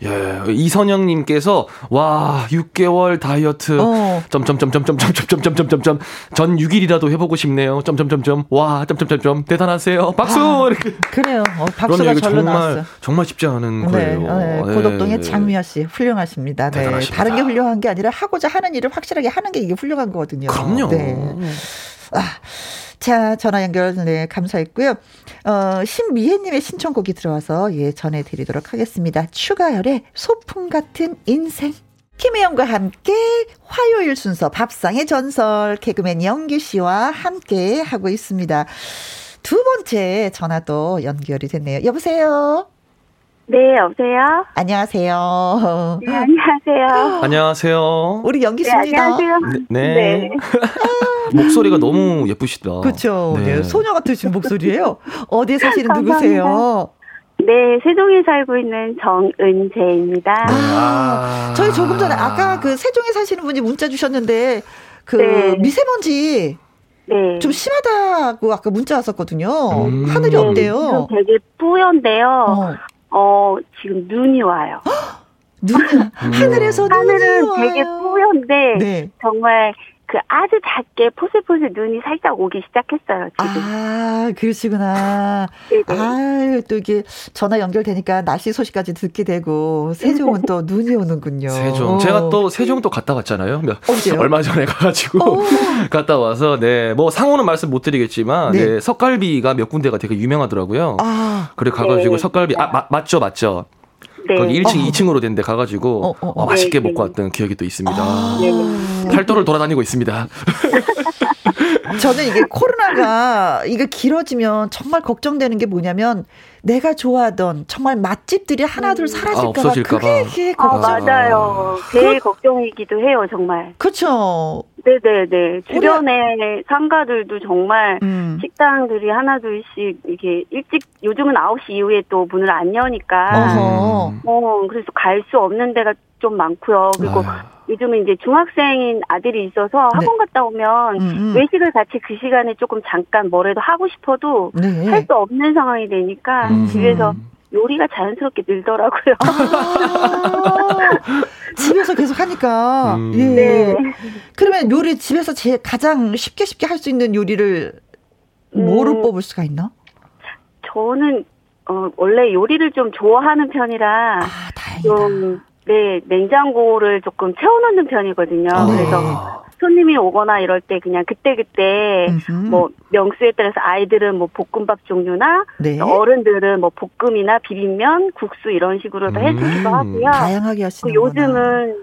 음. 예, 이선영님께서 와 6개월 다이어트 어. 점점점점점점점점점점점 전 6일이라도 해보고 싶네요. 점점점점 와 점점점점 대단하세요. 박수 아, 이렇게 그래요. 어, 박수가 절로 정말 나왔어. 정말 쉽지 않은 네, 거예요. 네, 네. 고덕동의 장미아 씨 훌륭하십니다. 네. 대단하십니다. 다른 게 훌륭한 게 아니라 하고자 하는 일을 확실하게 하는 게 이게 훌륭한 거거든요. 그럼요. 네. 아. 자, 전화 연결, 네, 감사했고요. 어, 신미혜님의 신청곡이 들어와서, 예, 전해드리도록 하겠습니다. 추가열의 소풍 같은 인생. 김혜영과 함께 화요일 순서 밥상의 전설 개그맨 영규 씨와 함께 하고 있습니다. 두 번째 전화도 연결이 됐네요. 여보세요? 네, 여보세요? 안녕하세요. 네, 안녕하세요. 안녕하세요. 우리 연기 씨입니다. 네, 안녕하세요. 네. 네. (laughs) 목소리가 너무 예쁘시다. 그렇죠. 네. 소녀 같으신 목소리예요. 어디에 사시는 누구세요? 네, 세종에 살고 있는 정은재입니다. 네. 아, 저희 조금 전에 아까 그 세종에 사시는 분이 문자 주셨는데 그 네. 미세먼지 네. 좀 심하다고 아까 문자 왔었거든요. 음. 하늘이 어때요? 되게 뿌연데요. 어. 어, 지금 눈이 와요. (gasps) 눈 음. 하늘에서 하늘은 와요. 되게 뿌연데 네. 정말 그 아주 작게 포슬포슬 눈이 살짝 오기 시작했어요. 지금. 아 그러시구나. 아유 또 이게 전화 연결되니까 날씨 소식까지 듣게 되고 세종은 또 눈이 오는군요. 세종. 제가 또 세종 또 갔다 왔잖아요. 얼마 전에 가가지고 어. (laughs) 갔다 와서 네뭐 상호는 말씀 못 드리겠지만 네. 네, 석갈비가 몇 군데가 되게 유명하더라고요. 아. 그래 가가지고 네. 석갈비 아 마, 맞죠 맞죠. 네. 거기 1층, 어. 2층으로 된 데 가가지고 어, 어, 어. 어 맛있게 네, 먹고 왔던 기억이 또 있습니다. 아. 팔도를 돌아다니고 있습니다. (laughs) 저는 이게 코로나가 이게 길어지면 정말 걱정되는 게 뭐냐면 내가 좋아하던 정말 맛집들이 하나둘 음. 사라질까 봐 아, 그게, 그게 걱정. 아, 맞아요. 제일 그, 걱정이기도 해요, 정말. 그렇죠. 네네네. 주변에 상가들도 정말 음. 식당들이 하나둘씩 이렇게 일찍 요즘은 9시 이후에 또 문을 안 여니까. 어허. 어, 그래서 갈 수 없는 데가 좀 많고요. 그리고 아. 요즘은 이제 중학생인 아들이 있어서 네. 학원 갔다 오면 음음. 음. 외식을 같이 그 시간에 조금 잠깐 뭐라도 하고 싶어도 네. 할수 없는 상황이 되니까 음. 집에서 요리가 자연스럽게 늘더라고요. 아~ (laughs) 집에서 계속 하니까. 음. 예. 네. 그러면 요리 집에서 제 가장 쉽게 쉽게 할 수 있는 요리를 뭐로 음. 뽑을 수가 있나? 저는 어, 원래 요리를 좀 좋아하는 편이라 아, 좀 네, 냉장고를 조금 채워놓는 편이거든요. 아. 그래서 손님이 오거나 이럴 때 그냥 그때 그때 뭐 명수에 따라서 아이들은 뭐 볶음밥 종류나 네. 어른들은 뭐 볶음이나 비빔면, 국수 이런 식으로 도 음. 해주기도 하고요. 다양하게 하시는 요즘은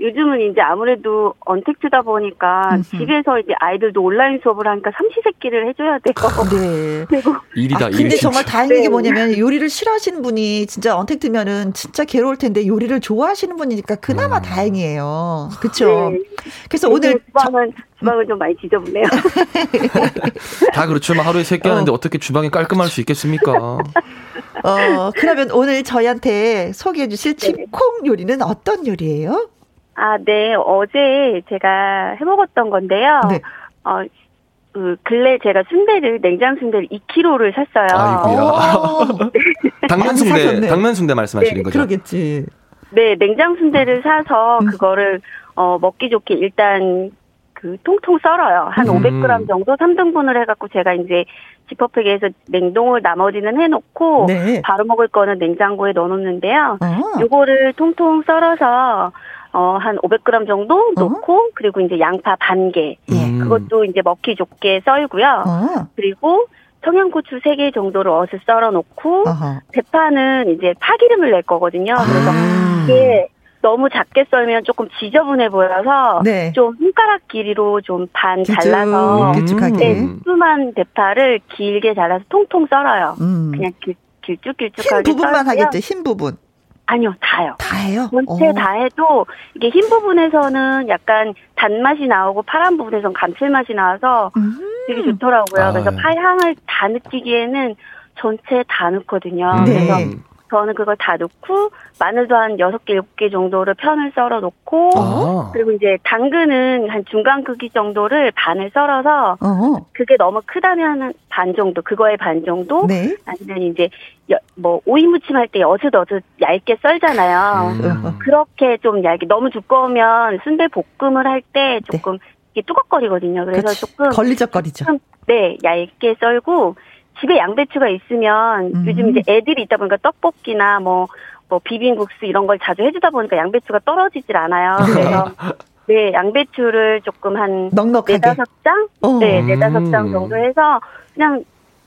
요즘은 이제 아무래도 언택트다 보니까. 집에서 이제 아이들도 온라인 수업을 하니까 삼시세끼를 해줘야 돼요. 네. (laughs) 그리고 일이다. 아, 근데 일 정말 다행인 네. 게 뭐냐면 요리를 싫어하시는 분이 진짜 언택트면은 진짜 괴로울 텐데 요리를 좋아하시는 분이니까 그나마 음. 다행이에요. 그렇죠. 네. 그래서 오늘 주방은 주방은 좀 많이 지저분해요. (laughs) 다 그렇지만 하루에 세끼 하는데 어. 떻게 주방이 깔끔할 수 있겠습니까? 어, 그러면 오늘 저희한테 소개해 주실 네. 집콩 요리는 어떤 요리예요? 아, 네. 어제 제가 해 먹었던 건데요. 네. 어, 그 근래 제가 순대를 냉장 순대를 2kg를 샀어요. 아이고야. (laughs) 당면 순대, 당면 순대 말씀하시는 네, 거죠? 그러겠지. 네, 냉장 순대를 사서 음. 그거를 어 먹기 좋게 일단 그 통통 썰어요. 한 음. 500g 정도 3등분을 해갖고 제가 이제 지퍼팩에 서 냉동을 나머지는 해놓고 네. 바로 먹을 거는 냉장고에 넣어놓는데요. 어. 요거를 통통 썰어서 어, 한 500g 정도 어? 넣고, 어? 그리고 이제 양파 반 개. 예. 그것도 이제 먹기 좋게 썰고요. 어. 그리고 청양고추 3개 정도를 어슷 썰어 놓고. 대파는 이제 파기름을 낼 거거든요. 그래서 아. 이게 너무 작게 썰면 조금 지저분해 보여서 네. 좀 손가락 길이로 좀 반 잘라서 길쭉하게 네, 수만 대파를 길게 잘라서 통통 썰어요. 음. 그냥 길, 길쭉길쭉하게 흰 부분만 썰고요. 하겠죠. 흰 부분. 아니요, 다요. 다예요? 전체 오. 어. 다 해도 이게 흰 부분에서는 약간 단맛이 나오고 파란 부분에서는 감칠맛이 나와서 음. 되게 좋더라고요. 아. 그래서 파향을 다 느끼기에는 전체 다 넣거든요. 네. 그래서 저는 그걸 다 넣고 마늘도 한 6개, 7개 정도를 편을 썰어 놓고 아. 그리고 이제 당근은 한 중간 크기 정도를 반을 썰어서 어 그게 너무 크다면 반 정도, 그거의 반 정도 네. 아니면 이제 여, 뭐 오이 무침 할때 어슷어슷 얇게 썰잖아요. 음. 그렇게 좀 얇게 너무 두꺼우면 순대 볶음을 할 때 조금 네. 이게 뚜걱거리거든요. 그래서 그치. 조금 걸리적거리죠. 네, 얇게 썰고 집에 양배추가 있으면 음. 요즘 이제 애들이 있다 보니까 떡볶이나 뭐, 뭐 비빔국수 이런 걸 자주 해주다 보니까 양배추가 떨어지질 않아요. 네. 그래서 (laughs) 네, 양배추를 조금 한 넉넉하게. 네다섯 장? 어. 네, 네다섯 장 정도 해서 그냥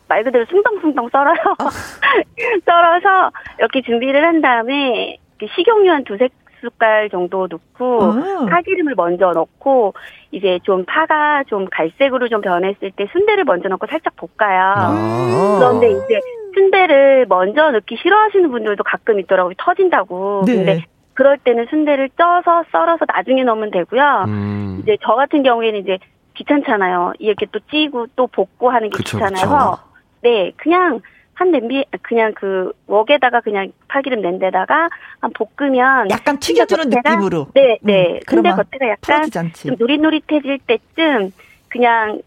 말 그대로 숭덩숭덩 썰어요. 어. (laughs) (laughs) 썰어서 이렇게 준비를 한 다음에 식용유 한 두세 숟갈 정도 넣고 아. 파기름을 먼저 넣고 이제 좀 파가 좀 갈색으로 좀 변했을 때 순대를 먼저 넣고 살짝 볶아요. 아. 그런데 이제 순대를 먼저 넣기 싫어하시는 분들도 가끔 있더라고요. 터진다고. 네. 근데 그럴 때는 순대를 쪄서 썰어서 나중에 넣으면 되고요. 음. 이제 저 같은 경우에는 이제 귀찮잖아요. 이렇게 또 찌고 또 볶고 하는 게 그쵸, 귀찮아서 그쵸. 네 그냥 한 냄비 그냥 그 웍에다가 그냥 파기름 낸 데다가 한 볶으면 약간 튀겨주는 느낌으로 네네 네. 음, 근데 겉에가 약간 좀 노릿노릿해질 때쯤 그냥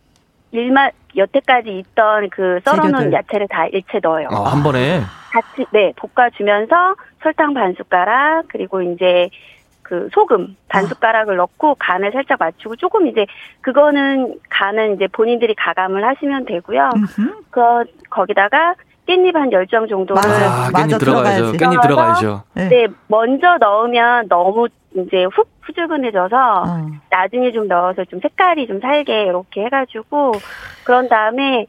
일마 여태까지 있던 그 썰어놓은 재료들. 야채를 다 일체 넣어요. 아, 한 번에 같이 네 볶아주면서 설탕 반 숟가락 그리고 이제 그 소금 반 아. 숟가락을 넣고 간을 살짝 맞추고 조금 이제 그거는 간은 이제 본인들이 가감을 하시면 되고요. 그 거기다가 깻잎 한 10장 정도를 아, 깻잎 들어가야죠. 깻잎 들어가야죠. 네. 네. 먼저 넣으면 너무 이제 훅 후줄근해져서 어. 나중에 좀 넣어서 좀 색깔이 좀 살게 이렇게 해가지고 그런 다음에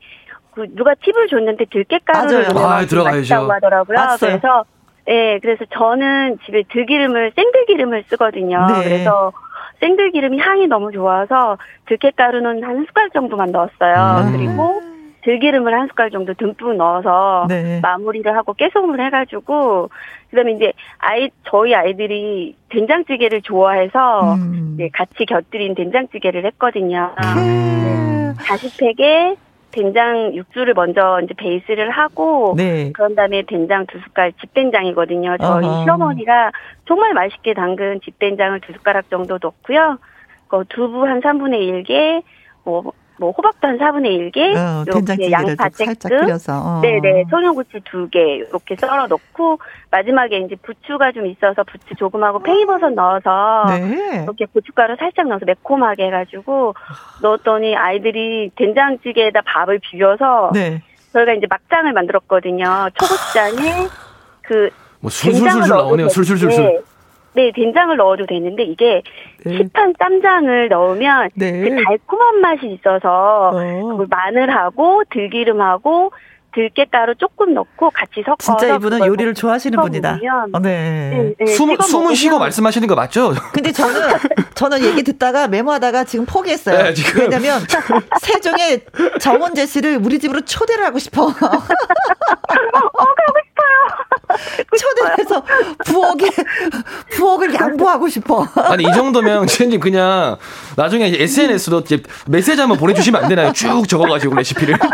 그 누가 팁을 줬는데 들깨가루를 아, 들어가야죠. 하더라고요. 맞어요. 그래서 네, 그래서 저는 집에 들기름을 생들기름을 쓰거든요. 네. 그래서 생들기름이 향이 너무 좋아서 들깨가루는 한 숟갈 정도만 넣었어요. 음. 그리고 들기름을 한 숟갈 정도 듬뿍 넣어서 네. 마무리를 하고 깨소금을 해가지고 그다음에 이제 아이 저희 아이들이 된장찌개를 좋아해서 음. 이제 같이 곁들인 된장찌개를 했거든요. 음. 네. 다시팩에 된장 육수를 먼저 이제 베이스를 하고 네. 그런 다음에 된장 두 숟갈 집된장이거든요. 저희 어허. 시어머니가 정말 맛있게 담근 집된장을 두 숟가락 정도 넣고요. 그 두부 한 3분의 1개, 뭐 뭐 호박도 한 4분의 1개, 어, 이렇게 양파 끓여서, 어. 네네, 청양고추 2개 이렇게 썰어 넣고 마지막에 이제 부추가 좀 있어서 부추 조금 하고 팽이버섯 넣어서 네. 이렇게 고춧가루 살짝 넣어서 매콤하게 해가지고 넣었더니 아이들이 된장찌개에다 밥을 비벼서 네. 저희가 이제 막장을 만들었거든요. 초고추장에 그 뭐 술술술 나오네요. 술술술술. 네, 된장을 넣어도 되는데 이게 네. 시판 쌈장을 넣으면 네. 그 달콤한 맛이 있어서 어. 마늘하고 들기름하고 들깨가루 조금 넣고 같이 섞어서 진짜 이분은 요리를 좋아하시는 분이다. 어, 네. 네, 네 숨, 숨은 쉬고 말씀하시는 거 맞죠? 근데 저는 저는 얘기 듣다가 메모하다가 지금 포기했어요. 네, 지금. 왜냐면 세종의 정원재 씨를 우리 집으로 초대를 하고 싶어. (laughs) 어, 가고 (laughs) 초대해서 부엌에 (laughs) 부엌을 양보하고 싶어. 아니 이 정도면 지현님 그냥 나중에 SNS로 이제 메시지 한번 보내주시면 안 되나요? 쭉 적어가지고 레시피를. (laughs)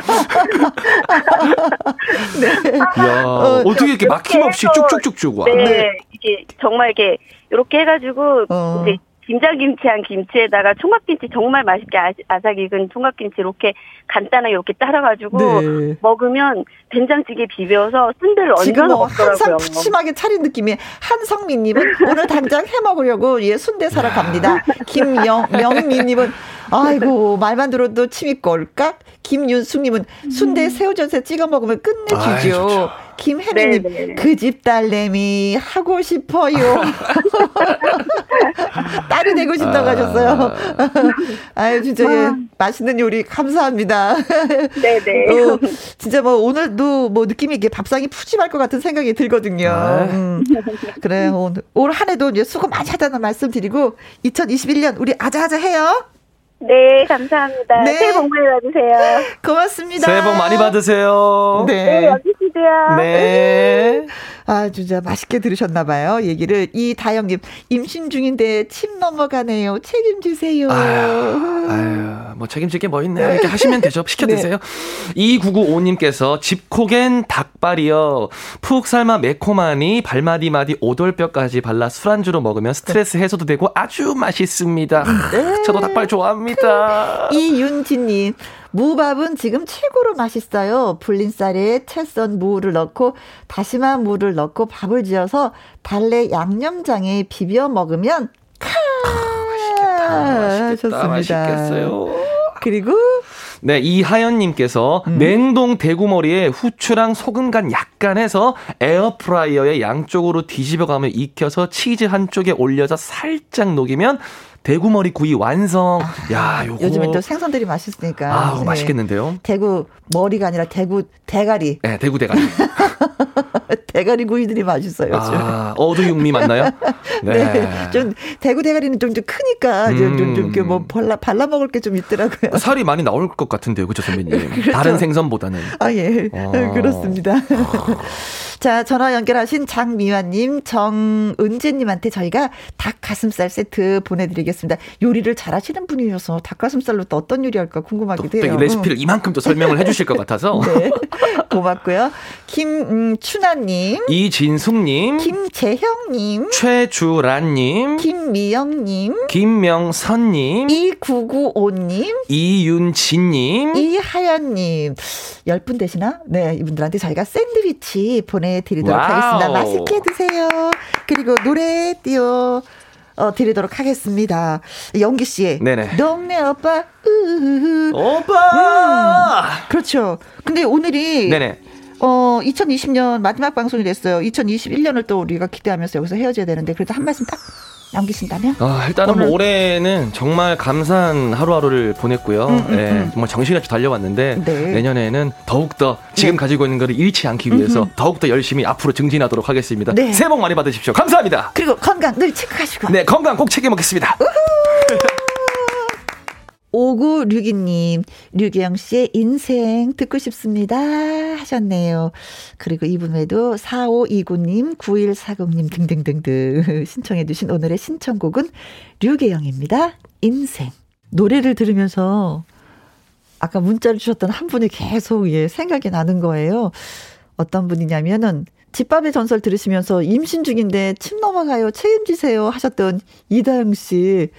네. 야 어, 떻게 이렇게 막힘없이 쭉쭉쭉쭉 와. 네, 네. 이게 정말 이렇게 이렇게 해가지고 어. 이제 김장김치한 김치에다가 총각김치 정말 맛있게 아삭 익은 총각김치 이렇게 간단하게 이렇게 따라가지고 네. 먹으면 된장찌개 비벼서 순대를 얹어 뭐 먹더라고요. 항상 푸짐하게 차린 느낌이 한성민님은 (laughs) 오늘 당장 해 먹으려고 예 순대 사러 갑니다. 김영명민님은 (laughs) 아이고 말만 들어도 침이 꼴깍. 김윤숙님은 순대 음. 새우젓에 찍어 먹으면 끝내주죠. 아, 김혜리님 네, 네. 그집 딸내미 하고 싶어요. (laughs) 딸이 되고 싶다고 아. 하셨어요. (laughs) 아유 진짜 예, 아. 맛있는 요리 감사합니다. 네네. 어, 진짜 뭐 오늘도 뭐 느낌이 이게 밥상이 푸짐할 것 같은 생각이 들거든요. 아. 음. 그래 오늘 올 한해도 이제 수고 많이 하다는 말씀드리고 2021년 우리 아자아자 해요. 네, 감사합니다. 네. 새해 복 많이 받으세요. 고맙습니다. 새해 복 많이 받으세요. 네. 네 여기 주세요. 네. 아, 진짜 맛있게 들으셨나봐요. 얘기를. 이다영님, 임신 중인데 침 넘어가네요. 책임지세요. 아유, 아유 뭐 책임질 게 뭐 있네요. 이렇게 하시면 되죠. 시켜 (laughs) 드세요. 네. 2995님께서 집코겐 닭발이요. 푹 삶아 매콤하니 발마디마디 오돌뼈까지 발라 술안주로 먹으면 스트레스 해소도 되고 아주 맛있습니다. 네. 저도 닭발 좋아합니다. 이윤지님, 무밥은 지금 최고로 맛있어요. 불린 쌀에 채썬 무를 넣고 다시마 무를 넣고 밥을 지어서 달래 양념장에 비벼 먹으면 카 맛있겠다. 맛있겠다. 맛있겠어요. 그리고 네, 이하연님께서 음. 냉동 대구머리에 후추랑 소금 간 약간 해서 에어프라이어에 양쪽으로 뒤집어가며 익혀서 치즈 한쪽에 올려서 살짝 녹이면 대구머리 구이 완성. 아, 야, 요거 요즘에 또 생선들이 맛있으니까. 아, 네. 맛있겠는데요. 대구 머리가 아니라 대구 대가리. 네, 대구 대가리. (laughs) (laughs) 대가리 구이들이 맛있어요. 아, 어두육미 맞나요? (laughs) 네. 네. 좀 대구 대가리는 좀, 좀 크니까 음. 좀, 좀, 뭐 발라, 발라 먹을 게 좀 있더라고요. 살이 많이 나올 것 같은데요. 그죠, 선배님? (laughs) 그렇죠. 다른 생선보다는. 아, 예. 아. 그렇습니다. 자, 전화 연결하신 장미화님, 정은재님한테 저희가 닭 가슴살 세트 보내드리겠습니다. 요리를 잘하시는 분이어서 닭 가슴살로 또 어떤 요리할까 궁금하기도 해요. 레시피를 이만큼 또 설명을 해주실 것 같아서. 네. 고맙고요. 김 춘아님, 이진숙님, 김재형님, 최주란님, 김미영님, 김명선님, 이구구오님, 이윤진님, 이하연님. 10분 되시나? 네, 이분들한테 저희가 샌드위치 보내드리도록 wow. 하겠습니다. 맛있게 드세요. 그리고 노래 띄워 어, 드리도록 하겠습니다. 영기 씨. 네네. 동네 오빠. 으으으. 오빠! 음, 그렇죠. 근데 오늘이. 네네. 어, 2020년 마지막 방송이 됐어요. 2021년을 또 우리가 기대하면서 여기서 헤어져야 되는데, 그래도 한 말씀 딱 남기신다면? 아, 일단은 오늘... 뭐 올해는 정말 감사한 하루하루를 보냈고요. 음, 음, 네, 음. 정말 정신같이 달려왔는데 네. 내년에는 더욱더 지금 네. 가지고 있는 것을 잃지 않기 위해서. 더욱더 열심히 앞으로 증진하도록 하겠습니다. 네. 새해 복 많이 받으십시오. 감사합니다. 그리고 건강 늘 체크하시고. 네, 건강 꼭 챙겨 먹겠습니다. 5962님, 류기영 씨의 인생 듣고 싶습니다. 하셨네요. 그리고 이분 외에도 4529님, 9140님 등등등등 신청해주신 오늘의 신청곡은 류기영입니다. 인생. 노래를 들으면서 아까 문자를 주셨던 한 분이 계속 예, 생각이 나는 거예요. 어떤 분이냐면은 집밥의 전설 들으시면서 임신 중인데 침 넘어가요. 책임지세요. 하셨던 이다영 씨.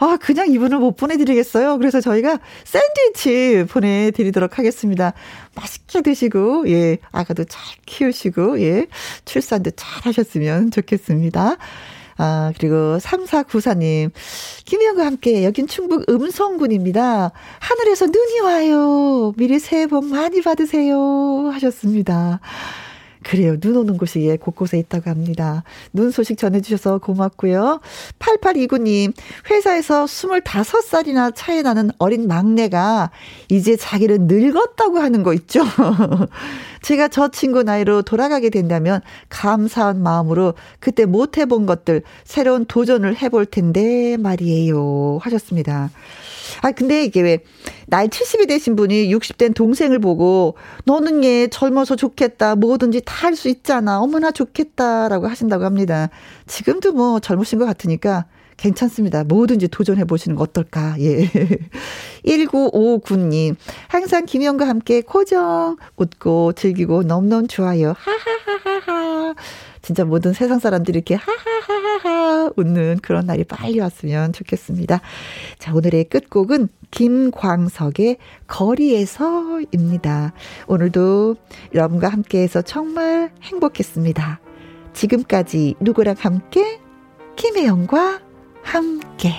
아, 그냥 이분을 못 보내드리겠어요. 그래서 저희가 샌드위치 보내드리도록 하겠습니다. 맛있게 드시고, 예, 아가도 잘 키우시고, 예, 출산도 잘 하셨으면 좋겠습니다. 아, 그리고 3494님. 김희영과 함께 여긴 충북 음성군입니다. 하늘에서 눈이 와요. 미리 새해 복 많이 받으세요. 하셨습니다. 그래요. 눈 오는 곳이 예, 곳곳에 있다고 합니다. 눈 소식 전해주셔서 고맙고요. 8829님, 회사에서 25살이나 차이 나는 어린 막내가 이제 자기를 늙었다고 하는 거 있죠? (laughs) 제가 저 친구 나이로 돌아가게 된다면 감사한 마음으로 그때 못 해본 것들 새로운 도전을 해볼 텐데 말이에요. 하셨습니다. 아, 근데 이게 왜, 나이 70이 되신 분이 60된 동생을 보고, 너는 얘 젊어서 좋겠다. 뭐든지 다 할 수 있잖아. 어머나 좋겠다 라고 하신다고 합니다. 지금도 뭐 젊으신 것 같으니까 괜찮습니다. 뭐든지 도전해 보시는 거 어떨까? 예. (laughs) 1959님. 항상 김영과 함께 고정 웃고 즐기고 너무너무 좋아요. 하하하하하. 진짜 모든 세상 사람들이 이렇게 하하하하 웃는 그런 날이 빨리 왔으면 좋겠습니다. 자, 오늘의 끝곡은 김광석의 거리에서입니다. 오늘도 여러분과 함께해서 정말 행복했습니다. 지금까지 누구랑 함께? 김혜영과 함께.